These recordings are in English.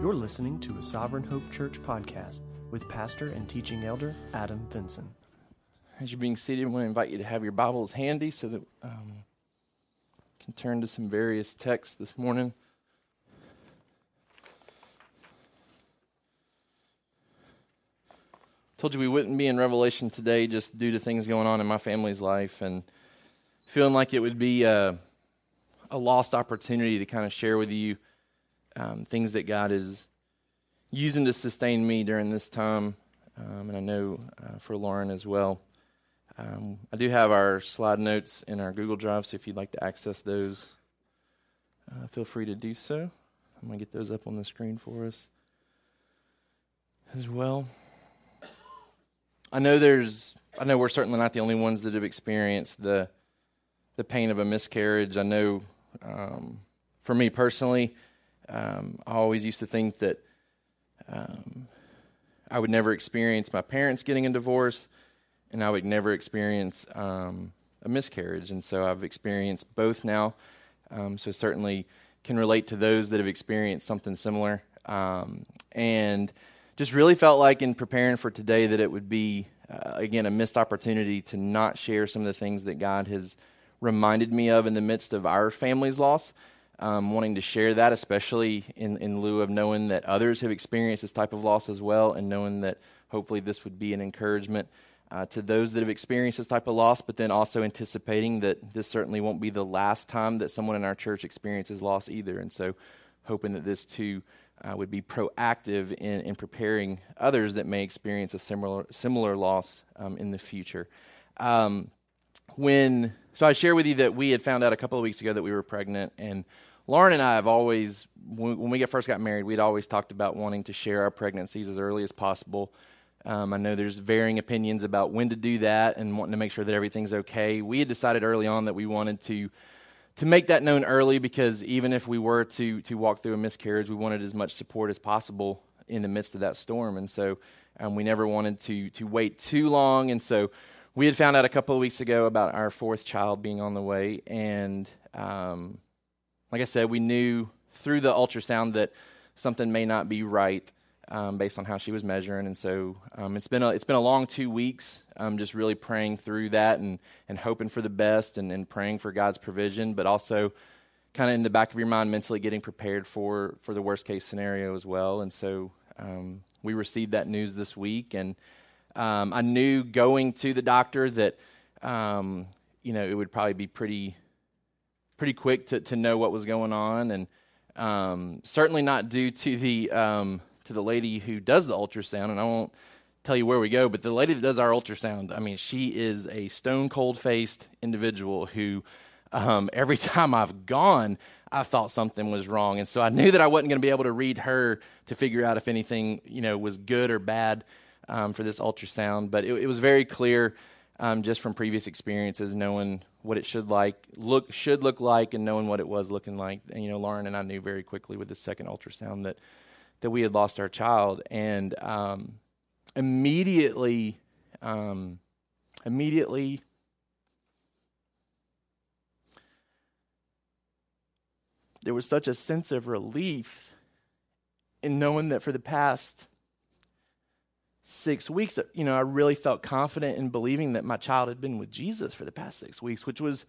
You're listening to a Sovereign Hope Church podcast with pastor and teaching elder Adam Vinson. As you're being seated, I want to invite you to have your Bibles handy so that um, can turn to some various texts this morning. Told you we wouldn't be in Revelation today just due to things going on in my family's life and feeling like it would be a, a lost opportunity to kind of share with you um, things that God is using to sustain me during this time, um, and I know uh, for Lauren as well. Um, I do have our slide notes in our Google Drive, so if you'd like to access those, uh, feel free to do so. I'm going to get those up on the screen for us as well. I know there's, I know we're certainly not the only ones that have experienced the the pain of a miscarriage. I know, um, for me personally, um, I always used to think that um, I would never experience my parents getting a divorce, and I would never experience um, a miscarriage. And so I've experienced both now. Um, so certainly can relate to those that have experienced something similar. Um, and just really felt like in preparing for today that it would be, uh, again, a missed opportunity to not share some of the things that God has reminded me of in the midst of our family's loss um, wanting to share that, especially in, in lieu of knowing that others have experienced this type of loss as well, and knowing that hopefully this would be an encouragement uh, to those that have experienced this type of loss, but then also anticipating that this certainly won't be the last time that someone in our church experiences loss either. And so, hoping that this too uh, would be proactive in, in preparing others that may experience a similar similar loss um, in the future. Um, when so, I share with you that we had found out a couple of weeks ago that we were pregnant, and Lauren and I have always, when we first got married, we'd always talked about wanting to share our pregnancies as early as possible. Um, I know there's varying opinions about when to do that and wanting to make sure that everything's okay. We had decided early on that we wanted to to make that known early because even if we were to to walk through a miscarriage, we wanted as much support as possible in the midst of that storm, and so um, we never wanted to to wait too long. And so we had found out a couple of weeks ago about our fourth child being on the way, and um, like I said, we knew through the ultrasound that something may not be right um, based on how she was measuring, and so um, it's been a it's been a long two weeks. Um, just really praying through that and and hoping for the best and, and praying for God's provision, but also kind of in the back of your mind mentally getting prepared for for the worst case scenario as well. And so um, we received that news this week, and um, I knew going to the doctor that um, you know it would probably be pretty pretty quick to, to know what was going on, and um, certainly not due to the um, to the lady who does the ultrasound. And I won't tell you where we go, but the lady that does our ultrasound, I mean, she is a stone cold faced individual who um, every time I've gone, I thought something was wrong, and so I knew that I wasn't going to be able to read her to figure out if anything you know was good or bad um, for this ultrasound. But it, it was very clear um, just from previous experiences, knowing what it should like look should look like, and knowing what it was looking like. And you know, Lauren and I knew very quickly with the second ultrasound that that we had lost our child, and um, immediately, um, immediately. There was such a sense of relief in knowing that for the past six weeks, you know, I really felt confident in believing that my child had been with Jesus for the past six weeks, which was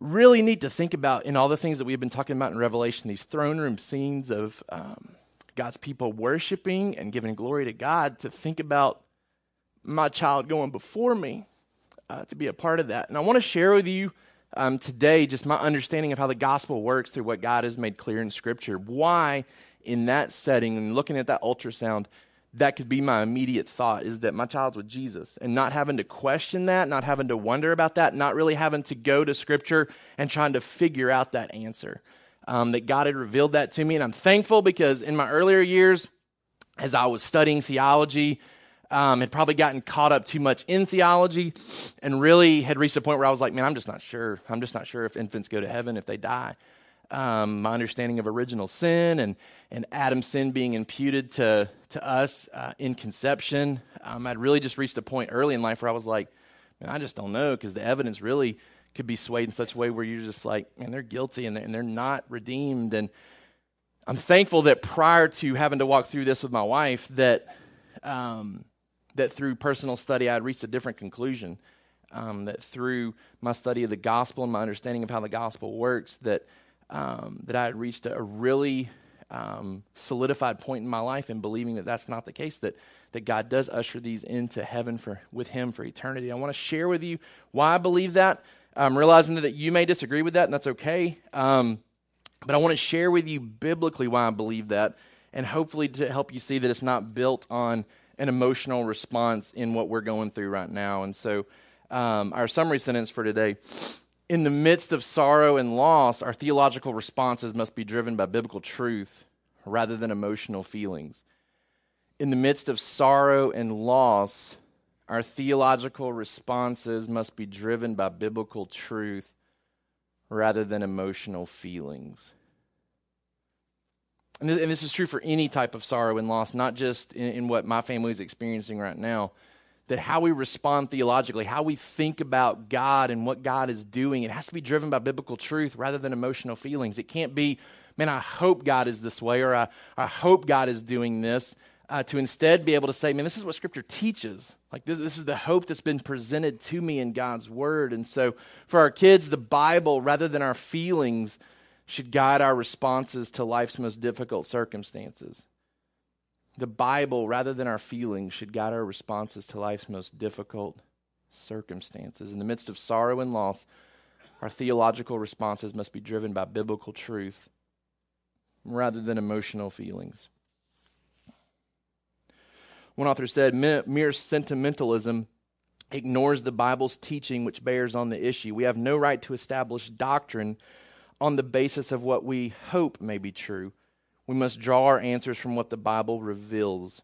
really neat to think about in all the things that we've been talking about in Revelation, these throne room scenes of um, God's people worshiping and giving glory to God, to think about my child going before me, uh, to be a part of that. And I want to share with you um, today just my understanding of how the gospel works through what God has made clear in Scripture. Why, in that setting and looking at that ultrasound, that could be my immediate thought is that my child's with Jesus and not having to question that, not having to wonder about that, not really having to go to scripture and trying to figure out that answer. Um, that God had revealed that to me. And I'm thankful because in my earlier years, as I was studying theology, um, had probably gotten caught up too much in theology and really had reached a point where I was like, man, I'm just not sure. I'm just not sure if infants go to heaven if they die um, my understanding of original sin and, and Adam's sin being imputed to, to us uh, in conception. Um, I'd really just reached a point early in life where I was like, man, I just don't know because the evidence really could be swayed in such a way where you're just like, man, they're guilty and they're, and they're not redeemed. And I'm thankful that prior to having to walk through this with my wife, that um, that through personal study I had reached a different conclusion. Um, that through my study of the gospel and my understanding of how the gospel works, that um, that I had reached a, really um, solidified point in my life in believing that that's not the case. That that God does usher these into heaven for with Him for eternity. I want to share with you why I believe that. I'm realizing that you may disagree with that, and that's okay. Um, but I want to share with you biblically why I believe that, and hopefully to help you see that it's not built on an emotional response in what we're going through right now. And so, um, our summary sentence for today in the midst of sorrow and loss, our theological responses must be driven by biblical truth rather than emotional feelings. In the midst of sorrow and loss, our theological responses must be driven by biblical truth rather than emotional feelings. And this, is true for any type of sorrow and loss, not just in, what my family is experiencing right now. That how we respond theologically, how we think about God and what God is doing, it has to be driven by biblical truth rather than emotional feelings. It can't be, man, I hope God is this way or I, I hope God is doing this. Uh, to instead be able to say, man, this is what Scripture teaches. Like, this, this is the hope that's been presented to me in God's Word. And so, for our kids, the Bible, rather than our feelings, should guide our responses to life's most difficult circumstances. The Bible, rather than our feelings, should guide our responses to life's most difficult circumstances. In the midst of sorrow and loss, our theological responses must be driven by biblical truth rather than emotional feelings. One author said mere sentimentalism ignores the Bible's teaching which bears on the issue. We have no right to establish doctrine on the basis of what we hope may be true. We must draw our answers from what the Bible reveals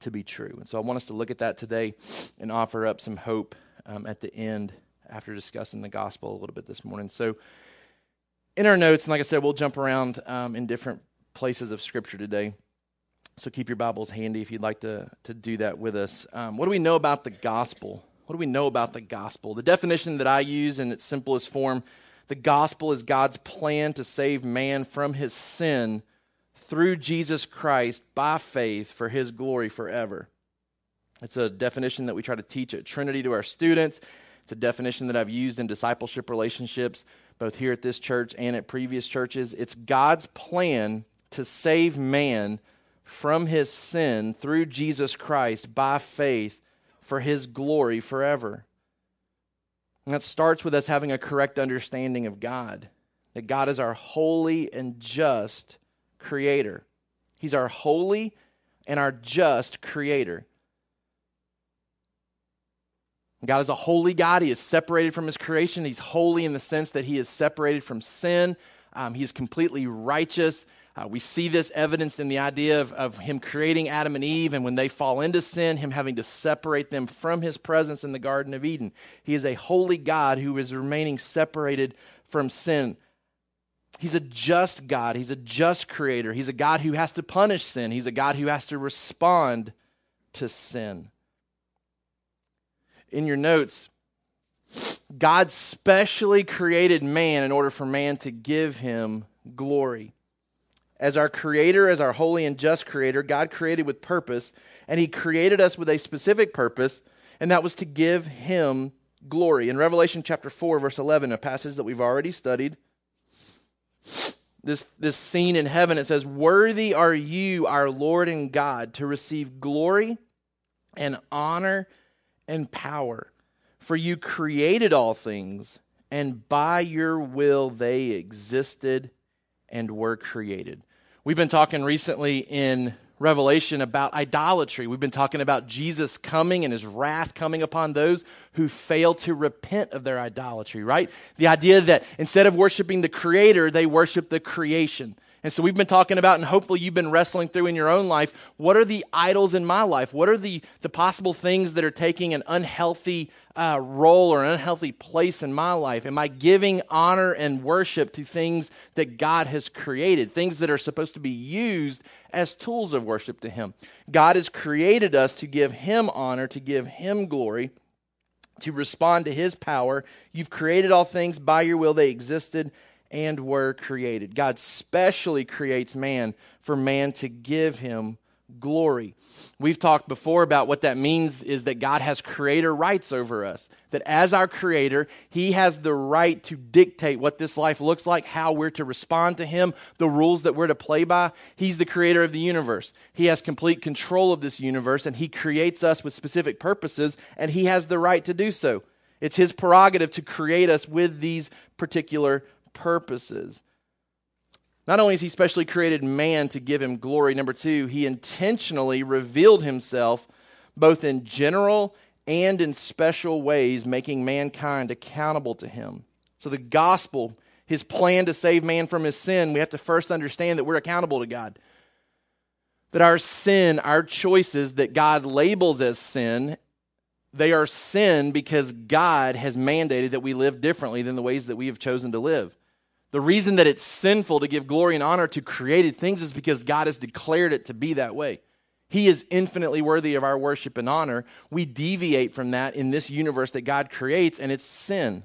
to be true. And so I want us to look at that today and offer up some hope um, at the end after discussing the gospel a little bit this morning. So, in our notes, and like I said, we'll jump around um, in different places of Scripture today. So keep your Bibles handy if you'd like to, to do that with us. Um, what do we know about the gospel? What do we know about the gospel? The definition that I use in its simplest form the gospel is God's plan to save man from his sin through Jesus Christ by faith for his glory forever. It's a definition that we try to teach at Trinity to our students. It's a definition that I've used in discipleship relationships, both here at this church and at previous churches. It's God's plan to save man from his sin through Jesus Christ by faith for his glory forever. And that starts with us having a correct understanding of God, that God is our holy and just creator. He's our holy and our just creator. God is a holy God. He is separated from his creation. He's holy in the sense that he is separated from sin. Um, he is completely righteous. Uh, we see this evidenced in the idea of, of him creating Adam and Eve, and when they fall into sin, him having to separate them from his presence in the Garden of Eden. He is a holy God who is remaining separated from sin. He's a just God. He's a just creator. He's a God who has to punish sin. He's a God who has to respond to sin. In your notes, God specially created man in order for man to give him glory as our creator, as our holy and just creator, God created with purpose, and He created us with a specific purpose, and that was to give Him glory. In Revelation chapter 4, verse 11, a passage that we've already studied, this, this scene in heaven, it says, Worthy are you, our Lord and God, to receive glory and honor and power. For you created all things, and by your will they existed and were created. We've been talking recently in Revelation about idolatry. We've been talking about Jesus coming and his wrath coming upon those who fail to repent of their idolatry, right? The idea that instead of worshiping the creator, they worship the creation. And so we've been talking about, and hopefully you've been wrestling through in your own life, what are the idols in my life? What are the, the possible things that are taking an unhealthy uh, role or an unhealthy place in my life? Am I giving honor and worship to things that God has created, things that are supposed to be used as tools of worship to Him? God has created us to give Him honor, to give Him glory to respond to his power. You've created all things by your will, they existed and were created. God specially creates man for man to give him glory. We've talked before about what that means is that God has creator rights over us. That as our creator, he has the right to dictate what this life looks like, how we're to respond to him, the rules that we're to play by. He's the creator of the universe. He has complete control of this universe and he creates us with specific purposes and he has the right to do so. It's his prerogative to create us with these particular purposes. Not only is he specially created man to give him glory, number two, he intentionally revealed himself both in general and in special ways, making mankind accountable to him. So, the gospel, his plan to save man from his sin, we have to first understand that we're accountable to God. That our sin, our choices that God labels as sin, they are sin because God has mandated that we live differently than the ways that we have chosen to live. The reason that it's sinful to give glory and honor to created things is because God has declared it to be that way. He is infinitely worthy of our worship and honor. We deviate from that in this universe that God creates, and it's sin.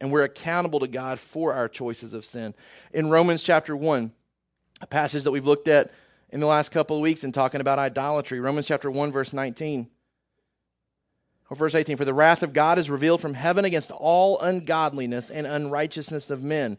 And we're accountable to God for our choices of sin. In Romans chapter 1, a passage that we've looked at in the last couple of weeks in talking about idolatry, Romans chapter 1, verse 19. Or verse 18 For the wrath of God is revealed from heaven against all ungodliness and unrighteousness of men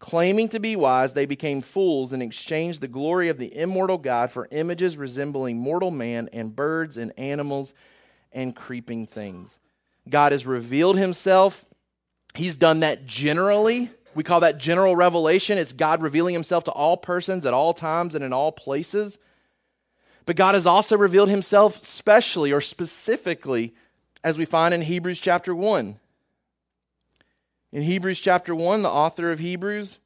Claiming to be wise, they became fools and exchanged the glory of the immortal God for images resembling mortal man and birds and animals and creeping things. God has revealed himself. He's done that generally. We call that general revelation. It's God revealing himself to all persons at all times and in all places. But God has also revealed himself specially or specifically, as we find in Hebrews chapter 1. In Hebrews chapter 1, the author of Hebrews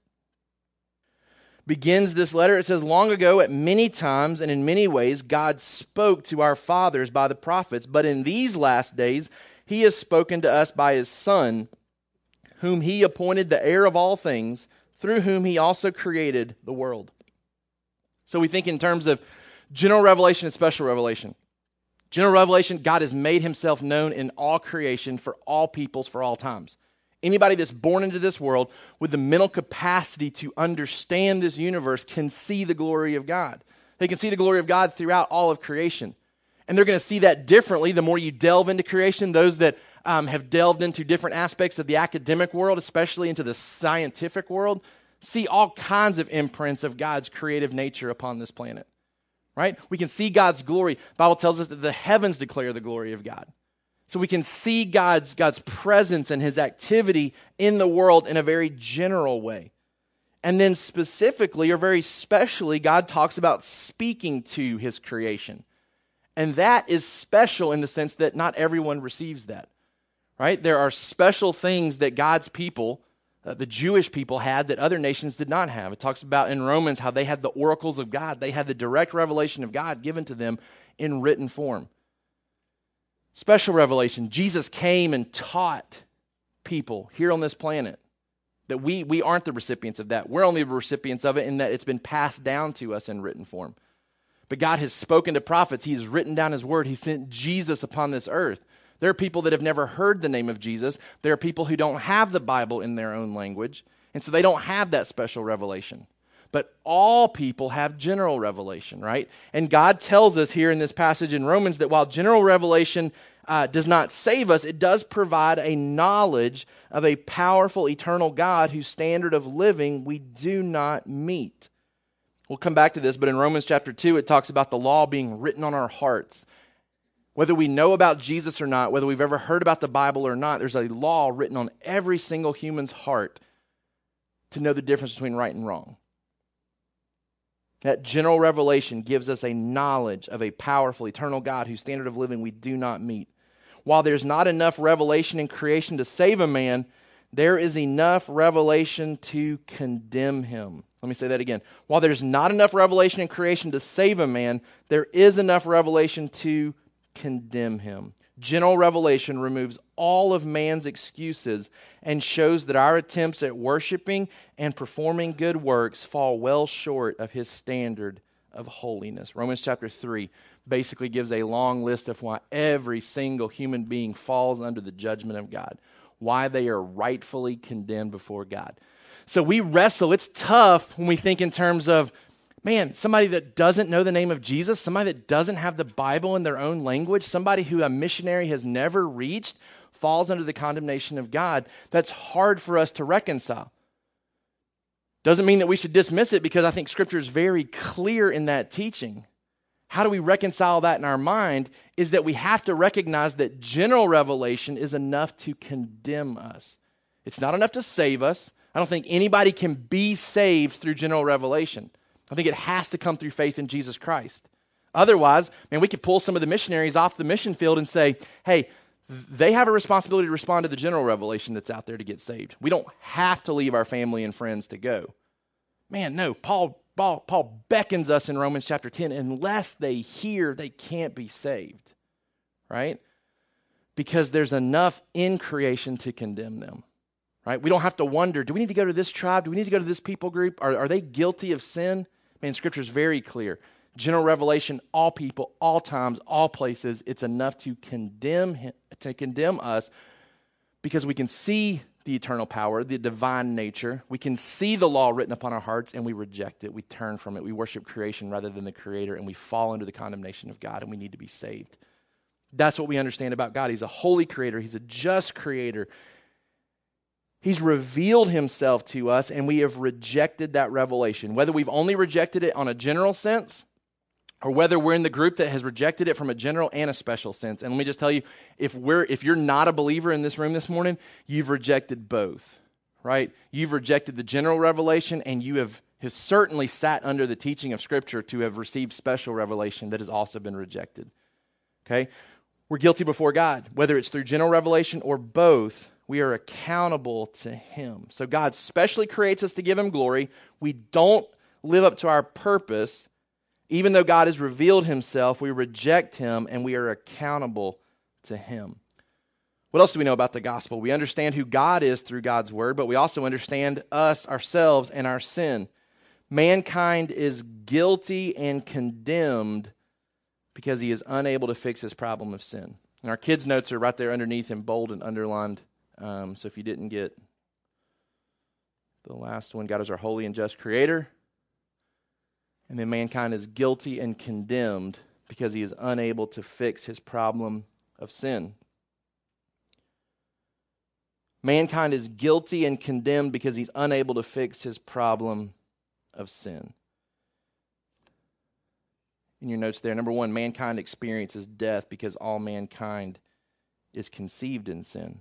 begins this letter. It says, Long ago, at many times and in many ways, God spoke to our fathers by the prophets, but in these last days, he has spoken to us by his Son, whom he appointed the heir of all things, through whom he also created the world. So we think in terms of general revelation and special revelation. General revelation, God has made himself known in all creation for all peoples for all times. Anybody that's born into this world with the mental capacity to understand this universe can see the glory of God. They can see the glory of God throughout all of creation. And they're going to see that differently the more you delve into creation. Those that um, have delved into different aspects of the academic world, especially into the scientific world, see all kinds of imprints of God's creative nature upon this planet. Right? We can see God's glory. The Bible tells us that the heavens declare the glory of God. So we can see God's, God's presence and his activity in the world in a very general way. And then specifically or very specially, God talks about speaking to his creation. And that is special in the sense that not everyone receives that. Right? There are special things that God's people, uh, the Jewish people, had that other nations did not have. It talks about in Romans how they had the oracles of God, they had the direct revelation of God given to them in written form. Special revelation Jesus came and taught people here on this planet that we, we aren't the recipients of that. We're only the recipients of it in that it's been passed down to us in written form. But God has spoken to prophets, He's written down His word, He sent Jesus upon this earth. There are people that have never heard the name of Jesus. There are people who don't have the Bible in their own language, and so they don't have that special revelation. But all people have general revelation, right? And God tells us here in this passage in Romans that while general revelation uh, does not save us, it does provide a knowledge of a powerful, eternal God whose standard of living we do not meet. We'll come back to this, but in Romans chapter 2, it talks about the law being written on our hearts. Whether we know about Jesus or not, whether we've ever heard about the Bible or not, there's a law written on every single human's heart to know the difference between right and wrong. That general revelation gives us a knowledge of a powerful, eternal God whose standard of living we do not meet. While there's not enough revelation in creation to save a man, there is enough revelation to condemn him. Let me say that again. While there's not enough revelation in creation to save a man, there is enough revelation to condemn him. General revelation removes all of man's excuses and shows that our attempts at worshiping and performing good works fall well short of his standard of holiness. Romans chapter 3 basically gives a long list of why every single human being falls under the judgment of God, why they are rightfully condemned before God. So we wrestle. It's tough when we think in terms of, man, somebody that doesn't know the name of Jesus, somebody that doesn't have the Bible in their own language, somebody who a missionary has never reached falls under the condemnation of God. That's hard for us to reconcile. Doesn't mean that we should dismiss it because I think Scripture is very clear in that teaching. How do we reconcile that in our mind? Is that we have to recognize that general revelation is enough to condemn us. It's not enough to save us. I don't think anybody can be saved through general revelation. I think it has to come through faith in Jesus Christ. Otherwise, man, we could pull some of the missionaries off the mission field and say, hey, they have a responsibility to respond to the general revelation that's out there to get saved. We don't have to leave our family and friends to go. Man, no, Paul, Paul, Paul beckons us in Romans chapter 10 unless they hear, they can't be saved, right? Because there's enough in creation to condemn them right? We don't have to wonder do we need to go to this tribe? Do we need to go to this people group? Are, are they guilty of sin? Man, Scripture is very clear. General revelation, all people, all times, all places, it's enough to condemn him, to condemn us because we can see the eternal power, the divine nature. We can see the law written upon our hearts and we reject it. We turn from it. We worship creation rather than the creator and we fall under the condemnation of God and we need to be saved. That's what we understand about God. He's a holy creator, He's a just creator. He's revealed himself to us, and we have rejected that revelation. Whether we've only rejected it on a general sense, or whether we're in the group that has rejected it from a general and a special sense. And let me just tell you, if we're if you're not a believer in this room this morning, you've rejected both. Right? You've rejected the general revelation, and you have has certainly sat under the teaching of Scripture to have received special revelation that has also been rejected. Okay? We're guilty before God, whether it's through general revelation or both we are accountable to Him. So God specially creates us to give Him glory. We don't live up to our purpose. Even though God has revealed Himself, we reject Him and we are accountable to Him. What else do we know about the gospel? We understand who God is through God's word, but we also understand us, ourselves, and our sin. Mankind is guilty and condemned because he is unable to fix his problem of sin. And our kids' notes are right there underneath in bold and underlined um, so if you didn't get the last one, God is our holy and just creator. And then mankind is guilty and condemned because he is unable to fix his problem of sin. Mankind is guilty and condemned because he's unable to fix his problem of sin. In your notes there, number one, mankind experiences death because all mankind is conceived in sin.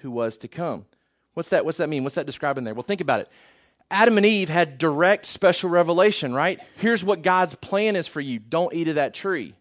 who was to come. What's that, what's that mean? What's that describing there? Well, think about it. Adam and Eve had direct special revelation, right? Here's what God's plan is for you don't eat of that tree.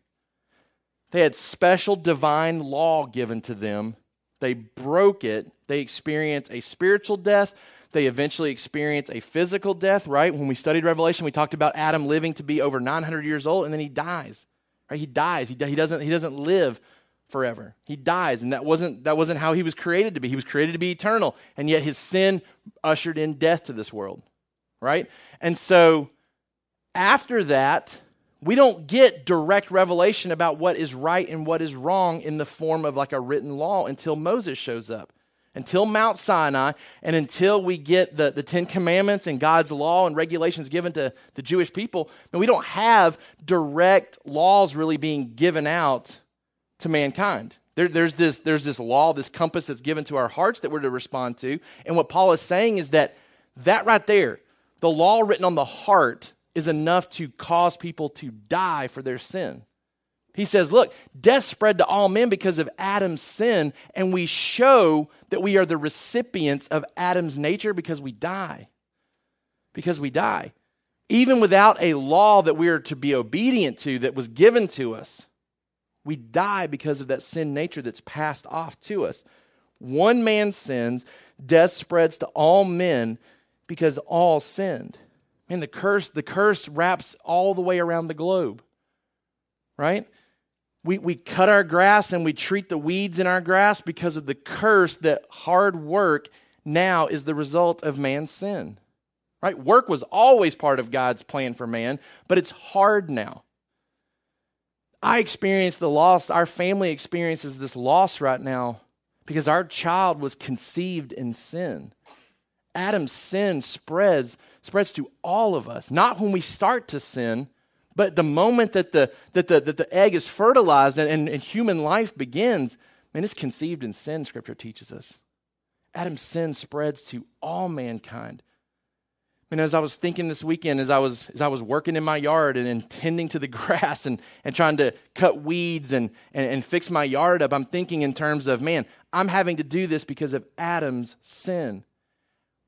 They had special divine law given to them. They broke it. They experienced a spiritual death. They eventually experience a physical death, right? When we studied Revelation, we talked about Adam living to be over 900 years old and then he dies. Right? He dies. He, he, doesn't, he doesn't live forever. He dies, and that wasn't that wasn't how he was created to be. He was created to be eternal, and yet his sin ushered in death to this world. Right? And so after that, we don't get direct revelation about what is right and what is wrong in the form of like a written law until Moses shows up. Until Mount Sinai, and until we get the, the Ten Commandments and God's law and regulations given to the Jewish people, and we don't have direct laws really being given out to mankind. There, there's, this, there's this law, this compass that's given to our hearts that we're to respond to. And what Paul is saying is that that right there, The law written on the heart is enough to cause people to die for their sin. He says, Look, death spread to all men because of Adam's sin, and we show that we are the recipients of Adam's nature because we die. Because we die. Even without a law that we are to be obedient to that was given to us, we die because of that sin nature that's passed off to us. One man sins, death spreads to all men because all sinned. And the curse, the curse wraps all the way around the globe. Right? we, we cut our grass and we treat the weeds in our grass because of the curse that hard work now is the result of man's sin. Right? Work was always part of God's plan for man, but it's hard now. I experience the loss, our family experiences this loss right now because our child was conceived in sin. Adam's sin spreads spreads to all of us, not when we start to sin, but the moment that the, that the, that the egg is fertilized and, and, and human life begins, man, it's conceived in sin, Scripture teaches us. Adam's sin spreads to all mankind. And as I was thinking this weekend, as I was as I was working in my yard and, and tending to the grass and, and trying to cut weeds and, and, and fix my yard up, I'm thinking in terms of, man, I'm having to do this because of Adam's sin.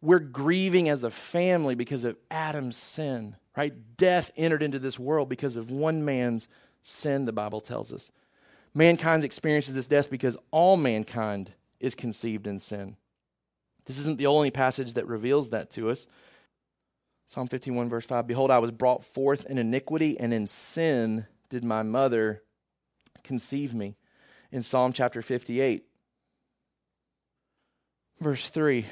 We're grieving as a family because of Adam's sin right? Death entered into this world because of one man's sin, the Bible tells us. Mankind experiences this death because all mankind is conceived in sin. This isn't the only passage that reveals that to us. Psalm 51, verse 5 Behold, I was brought forth in iniquity, and in sin did my mother conceive me. In Psalm chapter 58, verse 3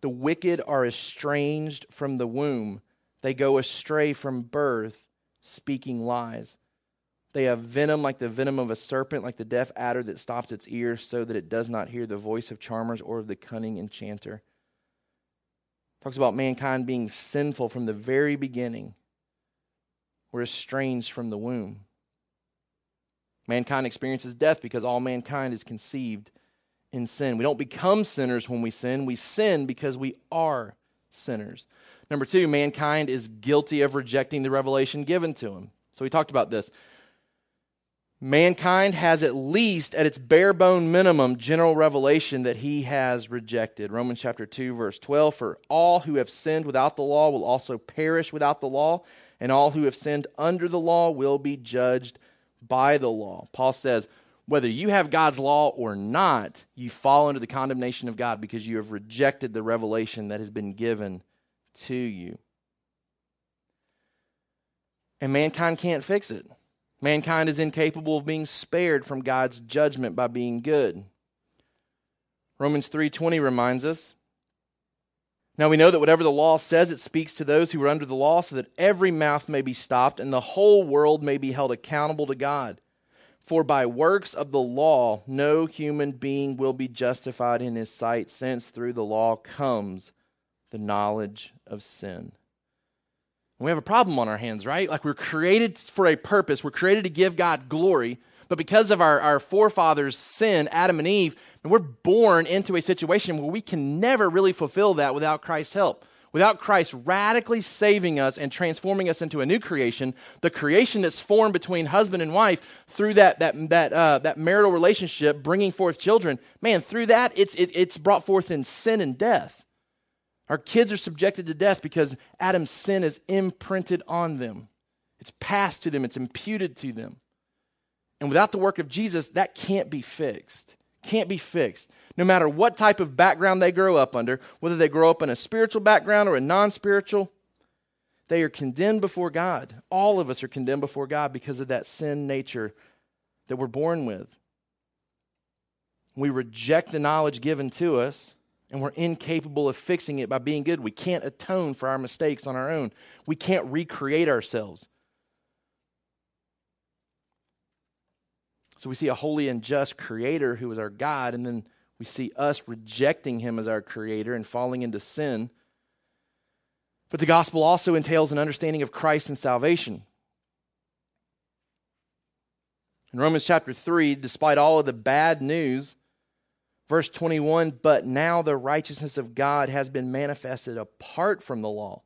The wicked are estranged from the womb they go astray from birth, speaking lies. They have venom like the venom of a serpent, like the deaf adder that stops its ears so that it does not hear the voice of charmers or of the cunning enchanter. Talks about mankind being sinful from the very beginning. We're estranged from the womb. Mankind experiences death because all mankind is conceived in sin. We don't become sinners when we sin, we sin because we are sinners. Number two, mankind is guilty of rejecting the revelation given to him. So we talked about this. Mankind has at least, at its bare bone minimum, general revelation that he has rejected. Romans chapter 2, verse 12 For all who have sinned without the law will also perish without the law, and all who have sinned under the law will be judged by the law. Paul says, whether you have God's law or not, you fall under the condemnation of God because you have rejected the revelation that has been given to you. And mankind can't fix it. Mankind is incapable of being spared from God's judgment by being good. Romans 3:20 reminds us now we know that whatever the law says, it speaks to those who are under the law, so that every mouth may be stopped and the whole world may be held accountable to God. For by works of the law, no human being will be justified in his sight, since through the law comes the knowledge of sin. And we have a problem on our hands, right? Like we're created for a purpose, we're created to give God glory, but because of our, our forefathers' sin, Adam and Eve, and we're born into a situation where we can never really fulfill that without Christ's help. Without Christ radically saving us and transforming us into a new creation, the creation that's formed between husband and wife through that, that, that, uh, that marital relationship, bringing forth children, man, through that, it's, it, it's brought forth in sin and death. Our kids are subjected to death because Adam's sin is imprinted on them. It's passed to them, it's imputed to them. And without the work of Jesus, that can't be fixed. Can't be fixed. No matter what type of background they grow up under, whether they grow up in a spiritual background or a non spiritual, they are condemned before God. All of us are condemned before God because of that sin nature that we're born with. We reject the knowledge given to us and we're incapable of fixing it by being good. We can't atone for our mistakes on our own, we can't recreate ourselves. So we see a holy and just creator who is our God, and then we see us rejecting him as our creator and falling into sin. But the gospel also entails an understanding of Christ and salvation. In Romans chapter 3, despite all of the bad news, Verse 21 But now the righteousness of God has been manifested apart from the law.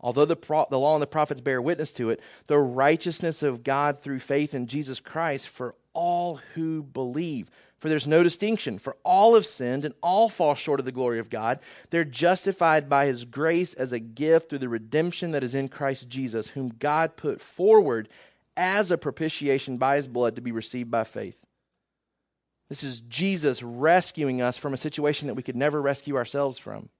Although the, pro- the law and the prophets bear witness to it, the righteousness of God through faith in Jesus Christ for all who believe. For there's no distinction, for all have sinned and all fall short of the glory of God. They're justified by his grace as a gift through the redemption that is in Christ Jesus, whom God put forward as a propitiation by his blood to be received by faith. This is Jesus rescuing us from a situation that we could never rescue ourselves from.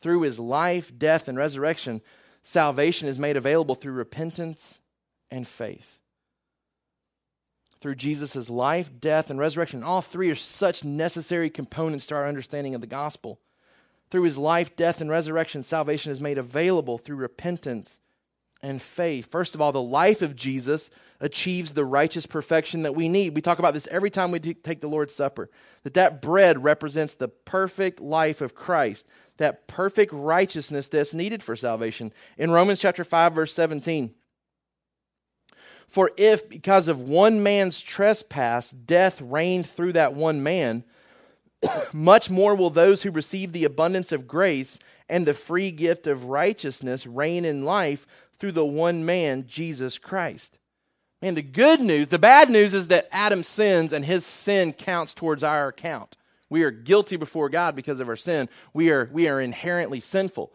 Through his life, death, and resurrection, salvation is made available through repentance and faith through Jesus' life, death, and resurrection. All three are such necessary components to our understanding of the gospel. Through his life, death, and resurrection, salvation is made available through repentance and faith. First of all, the life of Jesus achieves the righteous perfection that we need. We talk about this every time we take the Lord's Supper. That that bread represents the perfect life of Christ, that perfect righteousness that's needed for salvation. In Romans chapter 5 verse 17, for if, because of one man's trespass, death reigned through that one man, much more will those who receive the abundance of grace and the free gift of righteousness reign in life through the one man, Jesus Christ. Man, the good news, the bad news is that Adam sins and his sin counts towards our account. We are guilty before God because of our sin. We are, we are inherently sinful.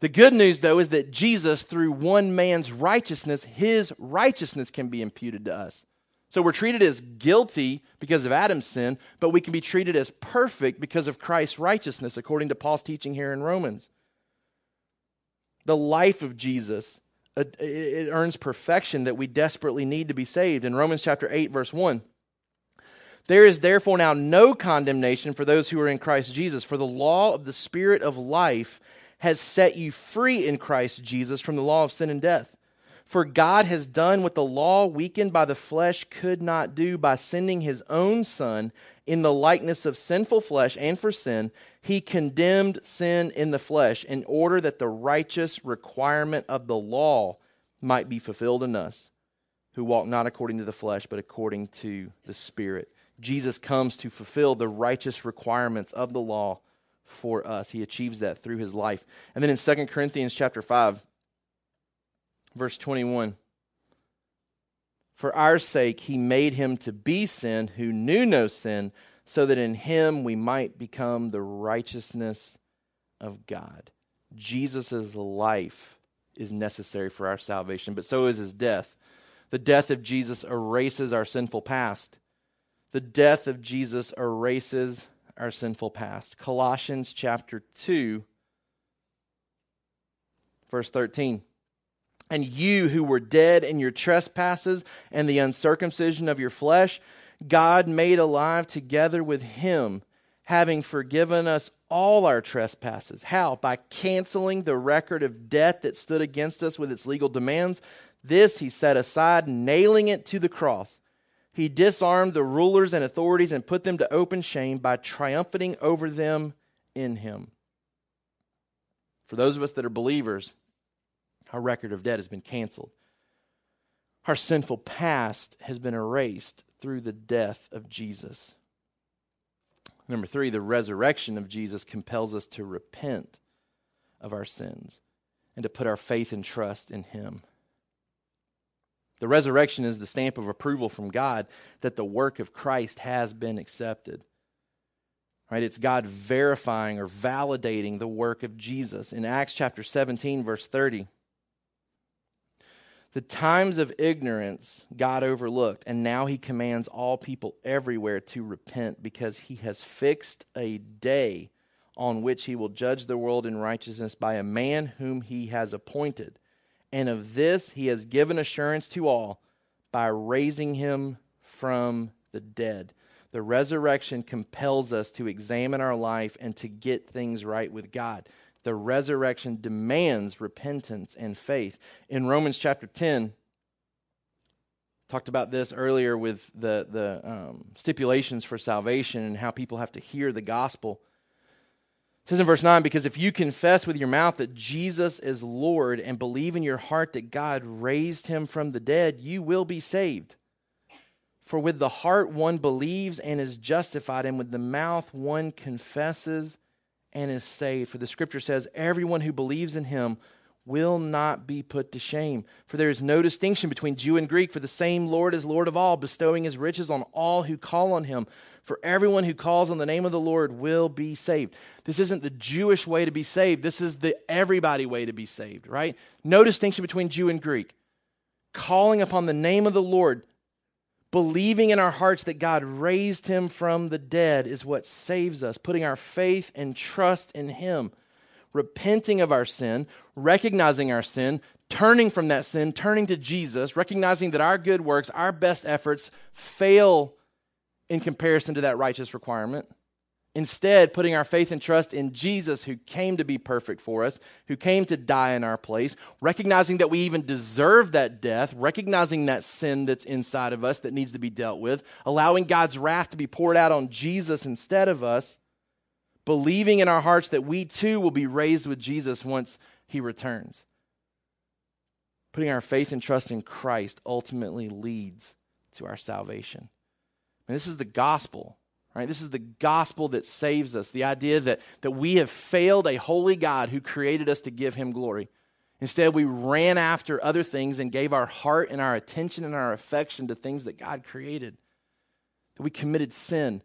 The good news, though, is that Jesus, through one man's righteousness, his righteousness can be imputed to us. So we're treated as guilty because of Adam's sin, but we can be treated as perfect because of Christ's righteousness, according to Paul's teaching here in Romans. The life of Jesus, it earns perfection that we desperately need to be saved. In Romans chapter 8, verse 1, there is therefore now no condemnation for those who are in Christ Jesus, for the law of the Spirit of life has set you free in Christ Jesus from the law of sin and death. For God has done what the law, weakened by the flesh, could not do by sending his own Son in the likeness of sinful flesh and for sin. He condemned sin in the flesh in order that the righteous requirement of the law might be fulfilled in us, who walk not according to the flesh, but according to the Spirit. Jesus comes to fulfill the righteous requirements of the law for us. He achieves that through his life. And then in 2 Corinthians chapter 5, verse 21, for our sake he made him to be sin who knew no sin, so that in him we might become the righteousness of God. Jesus' life is necessary for our salvation, but so is his death. The death of Jesus erases our sinful past. The death of Jesus erases our sinful past. Colossians chapter 2, verse 13. And you who were dead in your trespasses and the uncircumcision of your flesh, God made alive together with him, having forgiven us all our trespasses. How? By canceling the record of debt that stood against us with its legal demands. This he set aside, nailing it to the cross he disarmed the rulers and authorities and put them to open shame by triumphing over them in him. For those of us that are believers, our record of debt has been canceled. Our sinful past has been erased through the death of Jesus. Number three, the resurrection of Jesus compels us to repent of our sins and to put our faith and trust in Him. The resurrection is the stamp of approval from God that the work of Christ has been accepted. Right? It's God verifying or validating the work of Jesus. In Acts chapter 17, verse 30, the times of ignorance God overlooked, and now he commands all people everywhere to repent because he has fixed a day on which he will judge the world in righteousness by a man whom he has appointed and of this he has given assurance to all by raising him from the dead. The resurrection compels us to examine our life and to get things right with God. The resurrection demands repentance and faith. In Romans chapter 10, talked about this earlier with the, the um, stipulations for salvation and how people have to hear the gospel. It says in verse 9, because if you confess with your mouth that Jesus is Lord and believe in your heart that God raised him from the dead, you will be saved. For with the heart one believes and is justified, and with the mouth one confesses and is saved. For the scripture says, Everyone who believes in him will not be put to shame. For there is no distinction between Jew and Greek, for the same Lord is Lord of all, bestowing his riches on all who call on him. For everyone who calls on the name of the Lord will be saved. This isn't the Jewish way to be saved. This is the everybody way to be saved, right? No distinction between Jew and Greek. Calling upon the name of the Lord, believing in our hearts that God raised him from the dead is what saves us, putting our faith and trust in him repenting of our sin, recognizing our sin, turning from that sin, turning to Jesus, recognizing that our good works, our best efforts fail in comparison to that righteous requirement. Instead, putting our faith and trust in Jesus, who came to be perfect for us, who came to die in our place, recognizing that we even deserve that death, recognizing that sin that's inside of us that needs to be dealt with, allowing God's wrath to be poured out on Jesus instead of us, believing in our hearts that we too will be raised with Jesus once he returns. Putting our faith and trust in Christ ultimately leads to our salvation. And this is the gospel, right? This is the gospel that saves us. The idea that, that we have failed a holy God who created us to give him glory. Instead, we ran after other things and gave our heart and our attention and our affection to things that God created. That we committed sin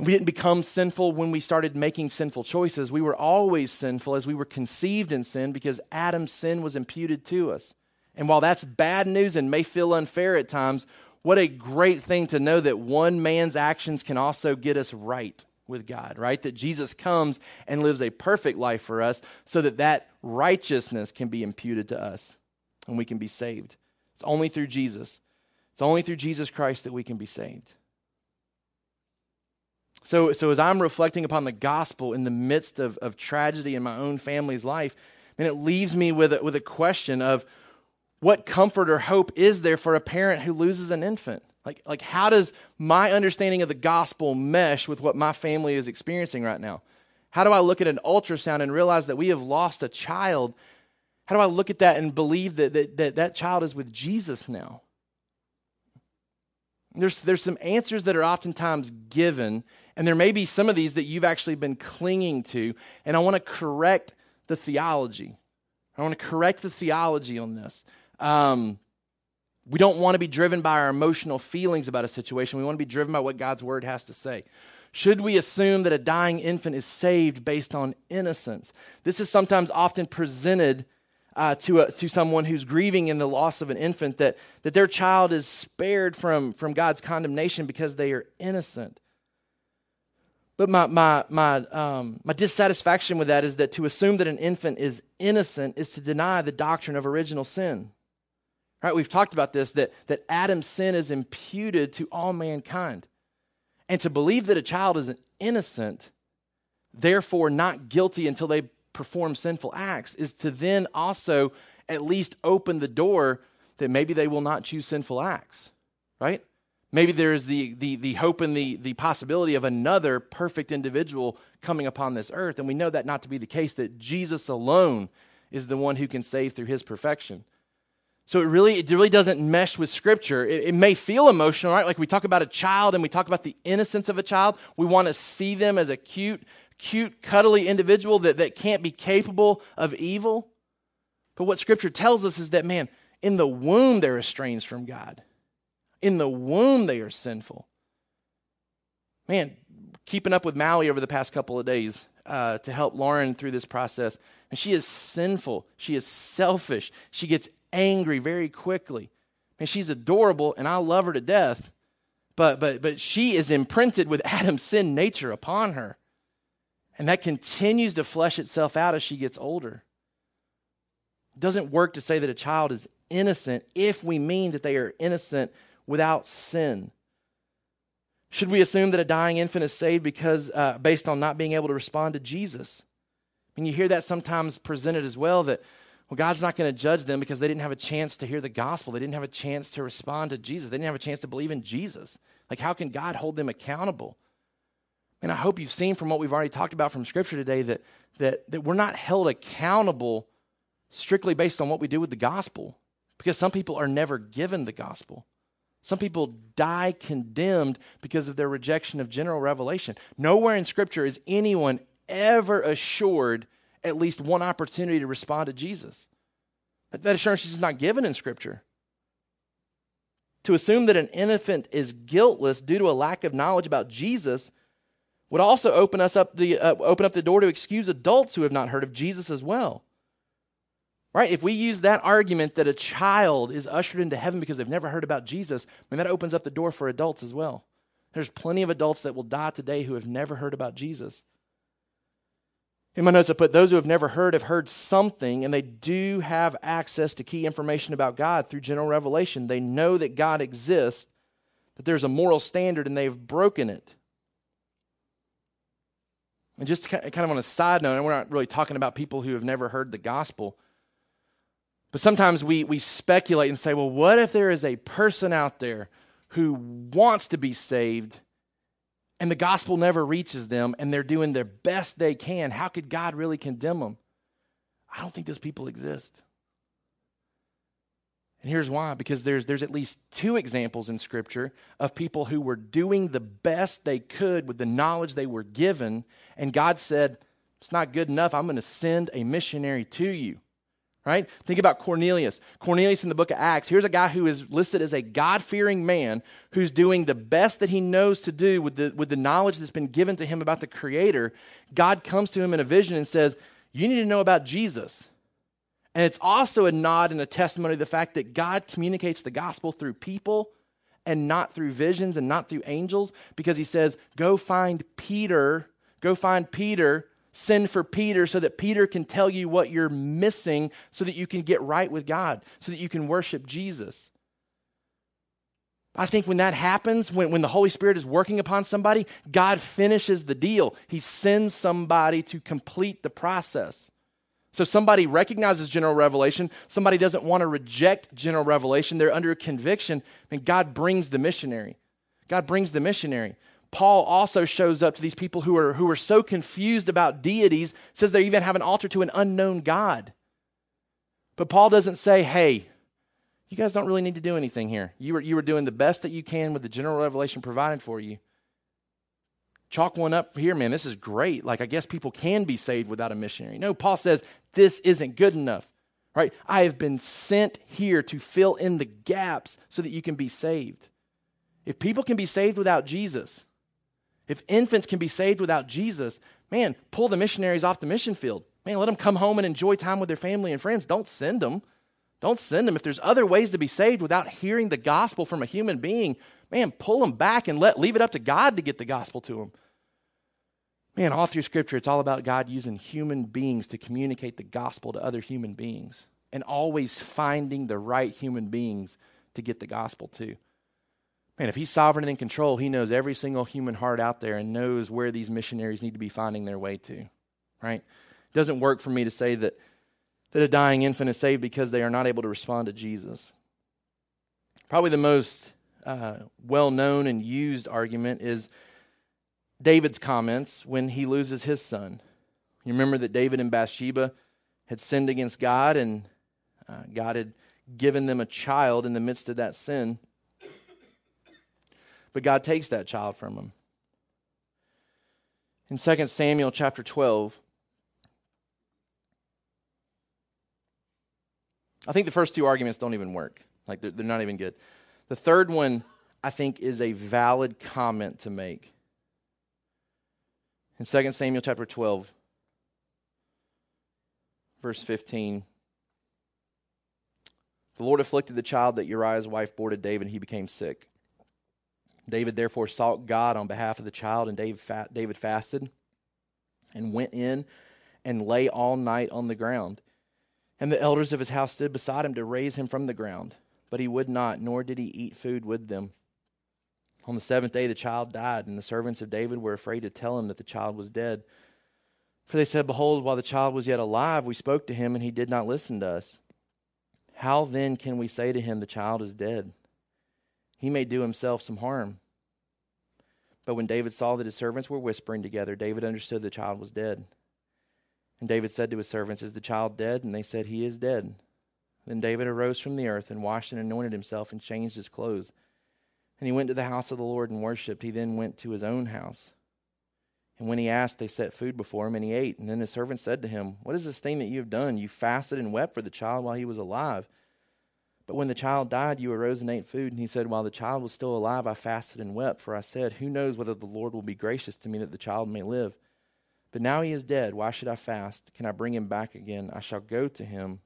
we didn't become sinful when we started making sinful choices. We were always sinful as we were conceived in sin because Adam's sin was imputed to us. And while that's bad news and may feel unfair at times, what a great thing to know that one man's actions can also get us right with God, right? That Jesus comes and lives a perfect life for us so that that righteousness can be imputed to us and we can be saved. It's only through Jesus. It's only through Jesus Christ that we can be saved. So, so as I'm reflecting upon the gospel in the midst of, of tragedy in my own family's life, and it leaves me with a, with a question of what comfort or hope is there for a parent who loses an infant? Like, like how does my understanding of the gospel mesh with what my family is experiencing right now? How do I look at an ultrasound and realize that we have lost a child? How do I look at that and believe that that, that, that child is with Jesus now? There's, there's some answers that are oftentimes given, and there may be some of these that you've actually been clinging to, and I want to correct the theology. I want to correct the theology on this. Um, we don't want to be driven by our emotional feelings about a situation. We want to be driven by what God's word has to say. Should we assume that a dying infant is saved based on innocence? This is sometimes often presented uh, to, a, to someone who's grieving in the loss of an infant that, that their child is spared from, from God's condemnation because they are innocent. But my, my, my, um, my dissatisfaction with that is that to assume that an infant is innocent is to deny the doctrine of original sin. Right? We've talked about this that, that Adam's sin is imputed to all mankind. And to believe that a child is innocent, therefore not guilty until they perform sinful acts is to then also at least open the door that maybe they will not choose sinful acts, right? Maybe there's the, the, the hope and the, the possibility of another perfect individual coming upon this earth. And we know that not to be the case, that Jesus alone is the one who can save through his perfection. So it really, it really doesn't mesh with Scripture. It, it, may feel emotional, right? Like we talk about a child and we talk about the innocence of a child. We want to see them as a cute, cute, cuddly individual that, that can't be capable of evil. But what Scripture tells us is that, man, in the womb they're estranged from God. In the womb they are sinful. Man, keeping up with Maui over the past couple of days uh, to help Lauren through this process. And she is sinful. She is selfish. She gets angry very quickly. And she's adorable, and I love her to death. But, but, but she is imprinted with Adam's sin nature upon her. And that continues to flesh itself out as she gets older. It doesn't work to say that a child is innocent if we mean that they are innocent without sin. Should we assume that a dying infant is saved because uh, based on not being able to respond to Jesus? And you hear that sometimes presented as well that well, God's not going to judge them because they didn't have a chance to hear the gospel. They didn't have a chance to respond to Jesus. They didn't have a chance to believe in Jesus. Like, how can God hold them accountable? And I hope you've seen from what we've already talked about from Scripture today that, that, that we're not held accountable strictly based on what we do with the gospel, because some people are never given the gospel. Some people die condemned because of their rejection of general revelation. Nowhere in Scripture is anyone ever assured at least one opportunity to respond to Jesus. That assurance is not given in Scripture. To assume that an infant is guiltless due to a lack of knowledge about Jesus would also open us up the uh, open up the door to excuse adults who have not heard of Jesus as well. Right? If we use that argument that a child is ushered into heaven because they've never heard about Jesus, I mean, that opens up the door for adults as well. There's plenty of adults that will die today who have never heard about Jesus. In my notes, I put those who have never heard have heard something, and they do have access to key information about God through general revelation. They know that God exists, that there's a moral standard, and they've broken it. And just kind of on a side note, and we're not really talking about people who have never heard the gospel. But sometimes we, we speculate and say, well, what if there is a person out there who wants to be saved and the gospel never reaches them and they're doing their best they can? How could God really condemn them? I don't think those people exist. And here's why because there's, there's at least two examples in Scripture of people who were doing the best they could with the knowledge they were given, and God said, It's not good enough. I'm going to send a missionary to you right? Think about Cornelius. Cornelius in the book of Acts. Here's a guy who is listed as a God fearing man who's doing the best that he knows to do with the, with the knowledge that's been given to him about the Creator. God comes to him in a vision and says, You need to know about Jesus. And it's also a nod and a testimony to the fact that God communicates the gospel through people and not through visions and not through angels because he says, Go find Peter. Go find Peter Send for Peter so that Peter can tell you what you're missing so that you can get right with God, so that you can worship Jesus. I think when that happens, when, when the Holy Spirit is working upon somebody, God finishes the deal. He sends somebody to complete the process. So somebody recognizes general revelation, somebody doesn't want to reject general revelation, they're under conviction, and God brings the missionary. God brings the missionary. Paul also shows up to these people who are, who are so confused about deities, says they even have an altar to an unknown God. But Paul doesn't say, hey, you guys don't really need to do anything here. You were, you were doing the best that you can with the general revelation provided for you. Chalk one up here, man. This is great. Like, I guess people can be saved without a missionary. No, Paul says, this isn't good enough, right? I have been sent here to fill in the gaps so that you can be saved. If people can be saved without Jesus, if infants can be saved without Jesus, man, pull the missionaries off the mission field. Man, let them come home and enjoy time with their family and friends. Don't send them. Don't send them. If there's other ways to be saved without hearing the gospel from a human being, man, pull them back and let leave it up to God to get the gospel to them. Man, all through Scripture, it's all about God using human beings to communicate the gospel to other human beings and always finding the right human beings to get the gospel to. Man, if he's sovereign and in control, he knows every single human heart out there and knows where these missionaries need to be finding their way to. Right? It doesn't work for me to say that, that a dying infant is saved because they are not able to respond to Jesus. Probably the most uh, well known and used argument is David's comments when he loses his son. You remember that David and Bathsheba had sinned against God, and uh, God had given them a child in the midst of that sin. But God takes that child from him. In 2 Samuel chapter 12, I think the first two arguments don't even work. Like, they're, they're not even good. The third one, I think, is a valid comment to make. In 2 Samuel chapter 12, verse 15, the Lord afflicted the child that Uriah's wife bore to David, and he became sick. David therefore sought God on behalf of the child, and David fasted and went in and lay all night on the ground. And the elders of his house stood beside him to raise him from the ground. But he would not, nor did he eat food with them. On the seventh day, the child died, and the servants of David were afraid to tell him that the child was dead. For they said, Behold, while the child was yet alive, we spoke to him, and he did not listen to us. How then can we say to him, The child is dead? He may do himself some harm. But when David saw that his servants were whispering together, David understood the child was dead. And David said to his servants, Is the child dead? And they said, He is dead. Then David arose from the earth and washed and anointed himself and changed his clothes. And he went to the house of the Lord and worshipped. He then went to his own house. And when he asked, they set food before him, and he ate. And then his servants said to him, What is this thing that you have done? You fasted and wept for the child while he was alive. But when the child died, you arose and ate food. And he said, While the child was still alive, I fasted and wept, for I said, Who knows whether the Lord will be gracious to me that the child may live? But now he is dead. Why should I fast? Can I bring him back again? I shall go to him,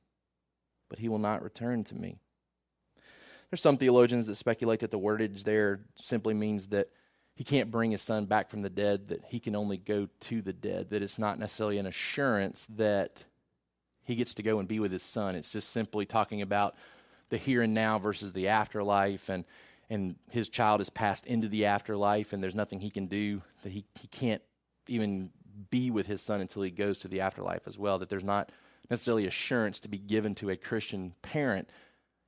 but he will not return to me. There's some theologians that speculate that the wordage there simply means that he can't bring his son back from the dead, that he can only go to the dead, that it's not necessarily an assurance that he gets to go and be with his son. It's just simply talking about the here and now versus the afterlife and and his child is passed into the afterlife and there's nothing he can do that he, he can't even be with his son until he goes to the afterlife as well that there's not necessarily assurance to be given to a christian parent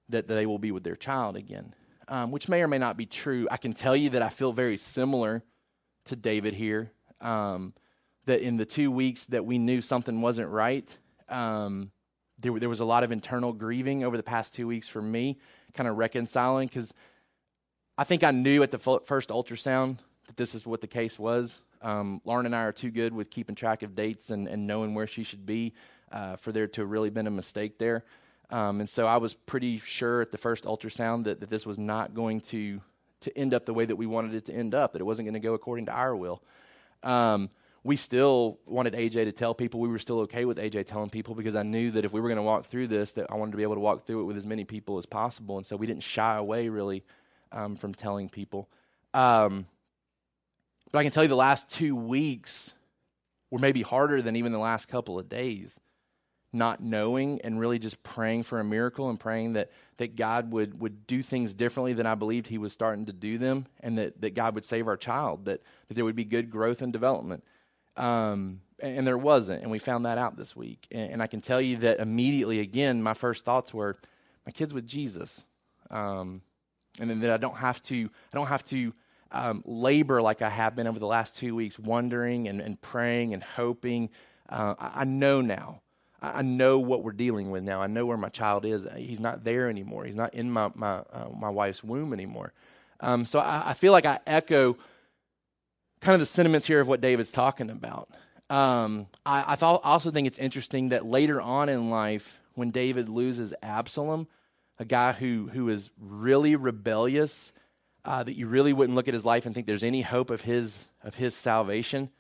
that they will be with their child again, um, which may or may not be true. I can tell you that I feel very similar to David here. Um, that in the two weeks that we knew something wasn't right, um, there, there was a lot of internal grieving over the past two weeks for me, kind of reconciling, because I think I knew at the first ultrasound that this is what the case was. Um, Lauren and I are too good with keeping track of dates and, and knowing where she should be uh, for there to have really been a mistake there. Um, and so I was pretty sure at the first ultrasound that, that this was not going to, to end up the way that we wanted it to end up, that it wasn't going to go according to our will. Um, we still wanted AJ to tell people. We were still okay with AJ telling people because I knew that if we were going to walk through this, that I wanted to be able to walk through it with as many people as possible. And so we didn't shy away really um, from telling people. Um, but I can tell you the last two weeks were maybe harder than even the last couple of days not knowing and really just praying for a miracle and praying that, that God would, would do things differently than I believed He was starting to do them and that, that God would save our child, that, that there would be good growth and development. Um, and, there wasn't, and we found that out this week. And, and, I can tell you that immediately, again, my first thoughts were, my kid's with Jesus. Um, and then that I don't have to, I don't have to um, labor like I have been over the last two weeks, wondering and, and praying and hoping. Uh, I, I know now I know what we're dealing with now. I know where my child is. He's not there anymore. He's not in my my uh, my wife's womb anymore. Um, so I, I, feel like I echo kind of the sentiments here of what David's talking about. Um, I, I also think it's interesting that later on in life, when David loses Absalom, a guy who who is really rebellious, uh, that you really wouldn't look at his life and think there's any hope of his of his salvation.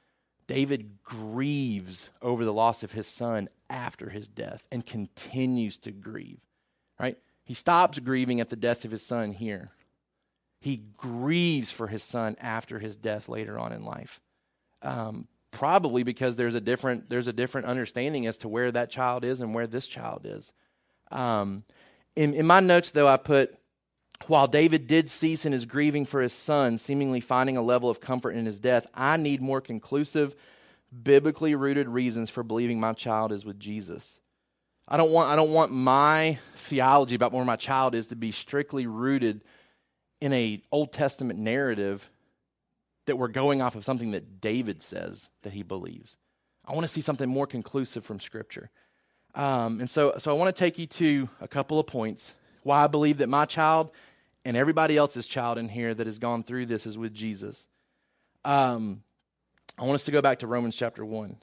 David grieves over the loss of his son after his death and continues to grieve, right? He stops grieving at the death of his son here. He grieves for his son after his death later on in life. Um, probably because there's a different there's a different understanding as to where that child is and where this child is. Um, in, in my notes, though, I put while David did cease in his grieving for his son, seemingly finding a level of comfort in his death, I need more conclusive, biblically rooted reasons for believing my child is with Jesus. I don't want, I don't want my theology about where my child is to be strictly rooted in a Old Testament narrative that we're going off of something that David says that he believes. I want to see something more conclusive from Scripture. Um, and so, so I want to take you to a couple of points why I believe that my child and everybody else's child in here that has gone through this is with Jesus. Um, I want us to go back to Romans chapter 1.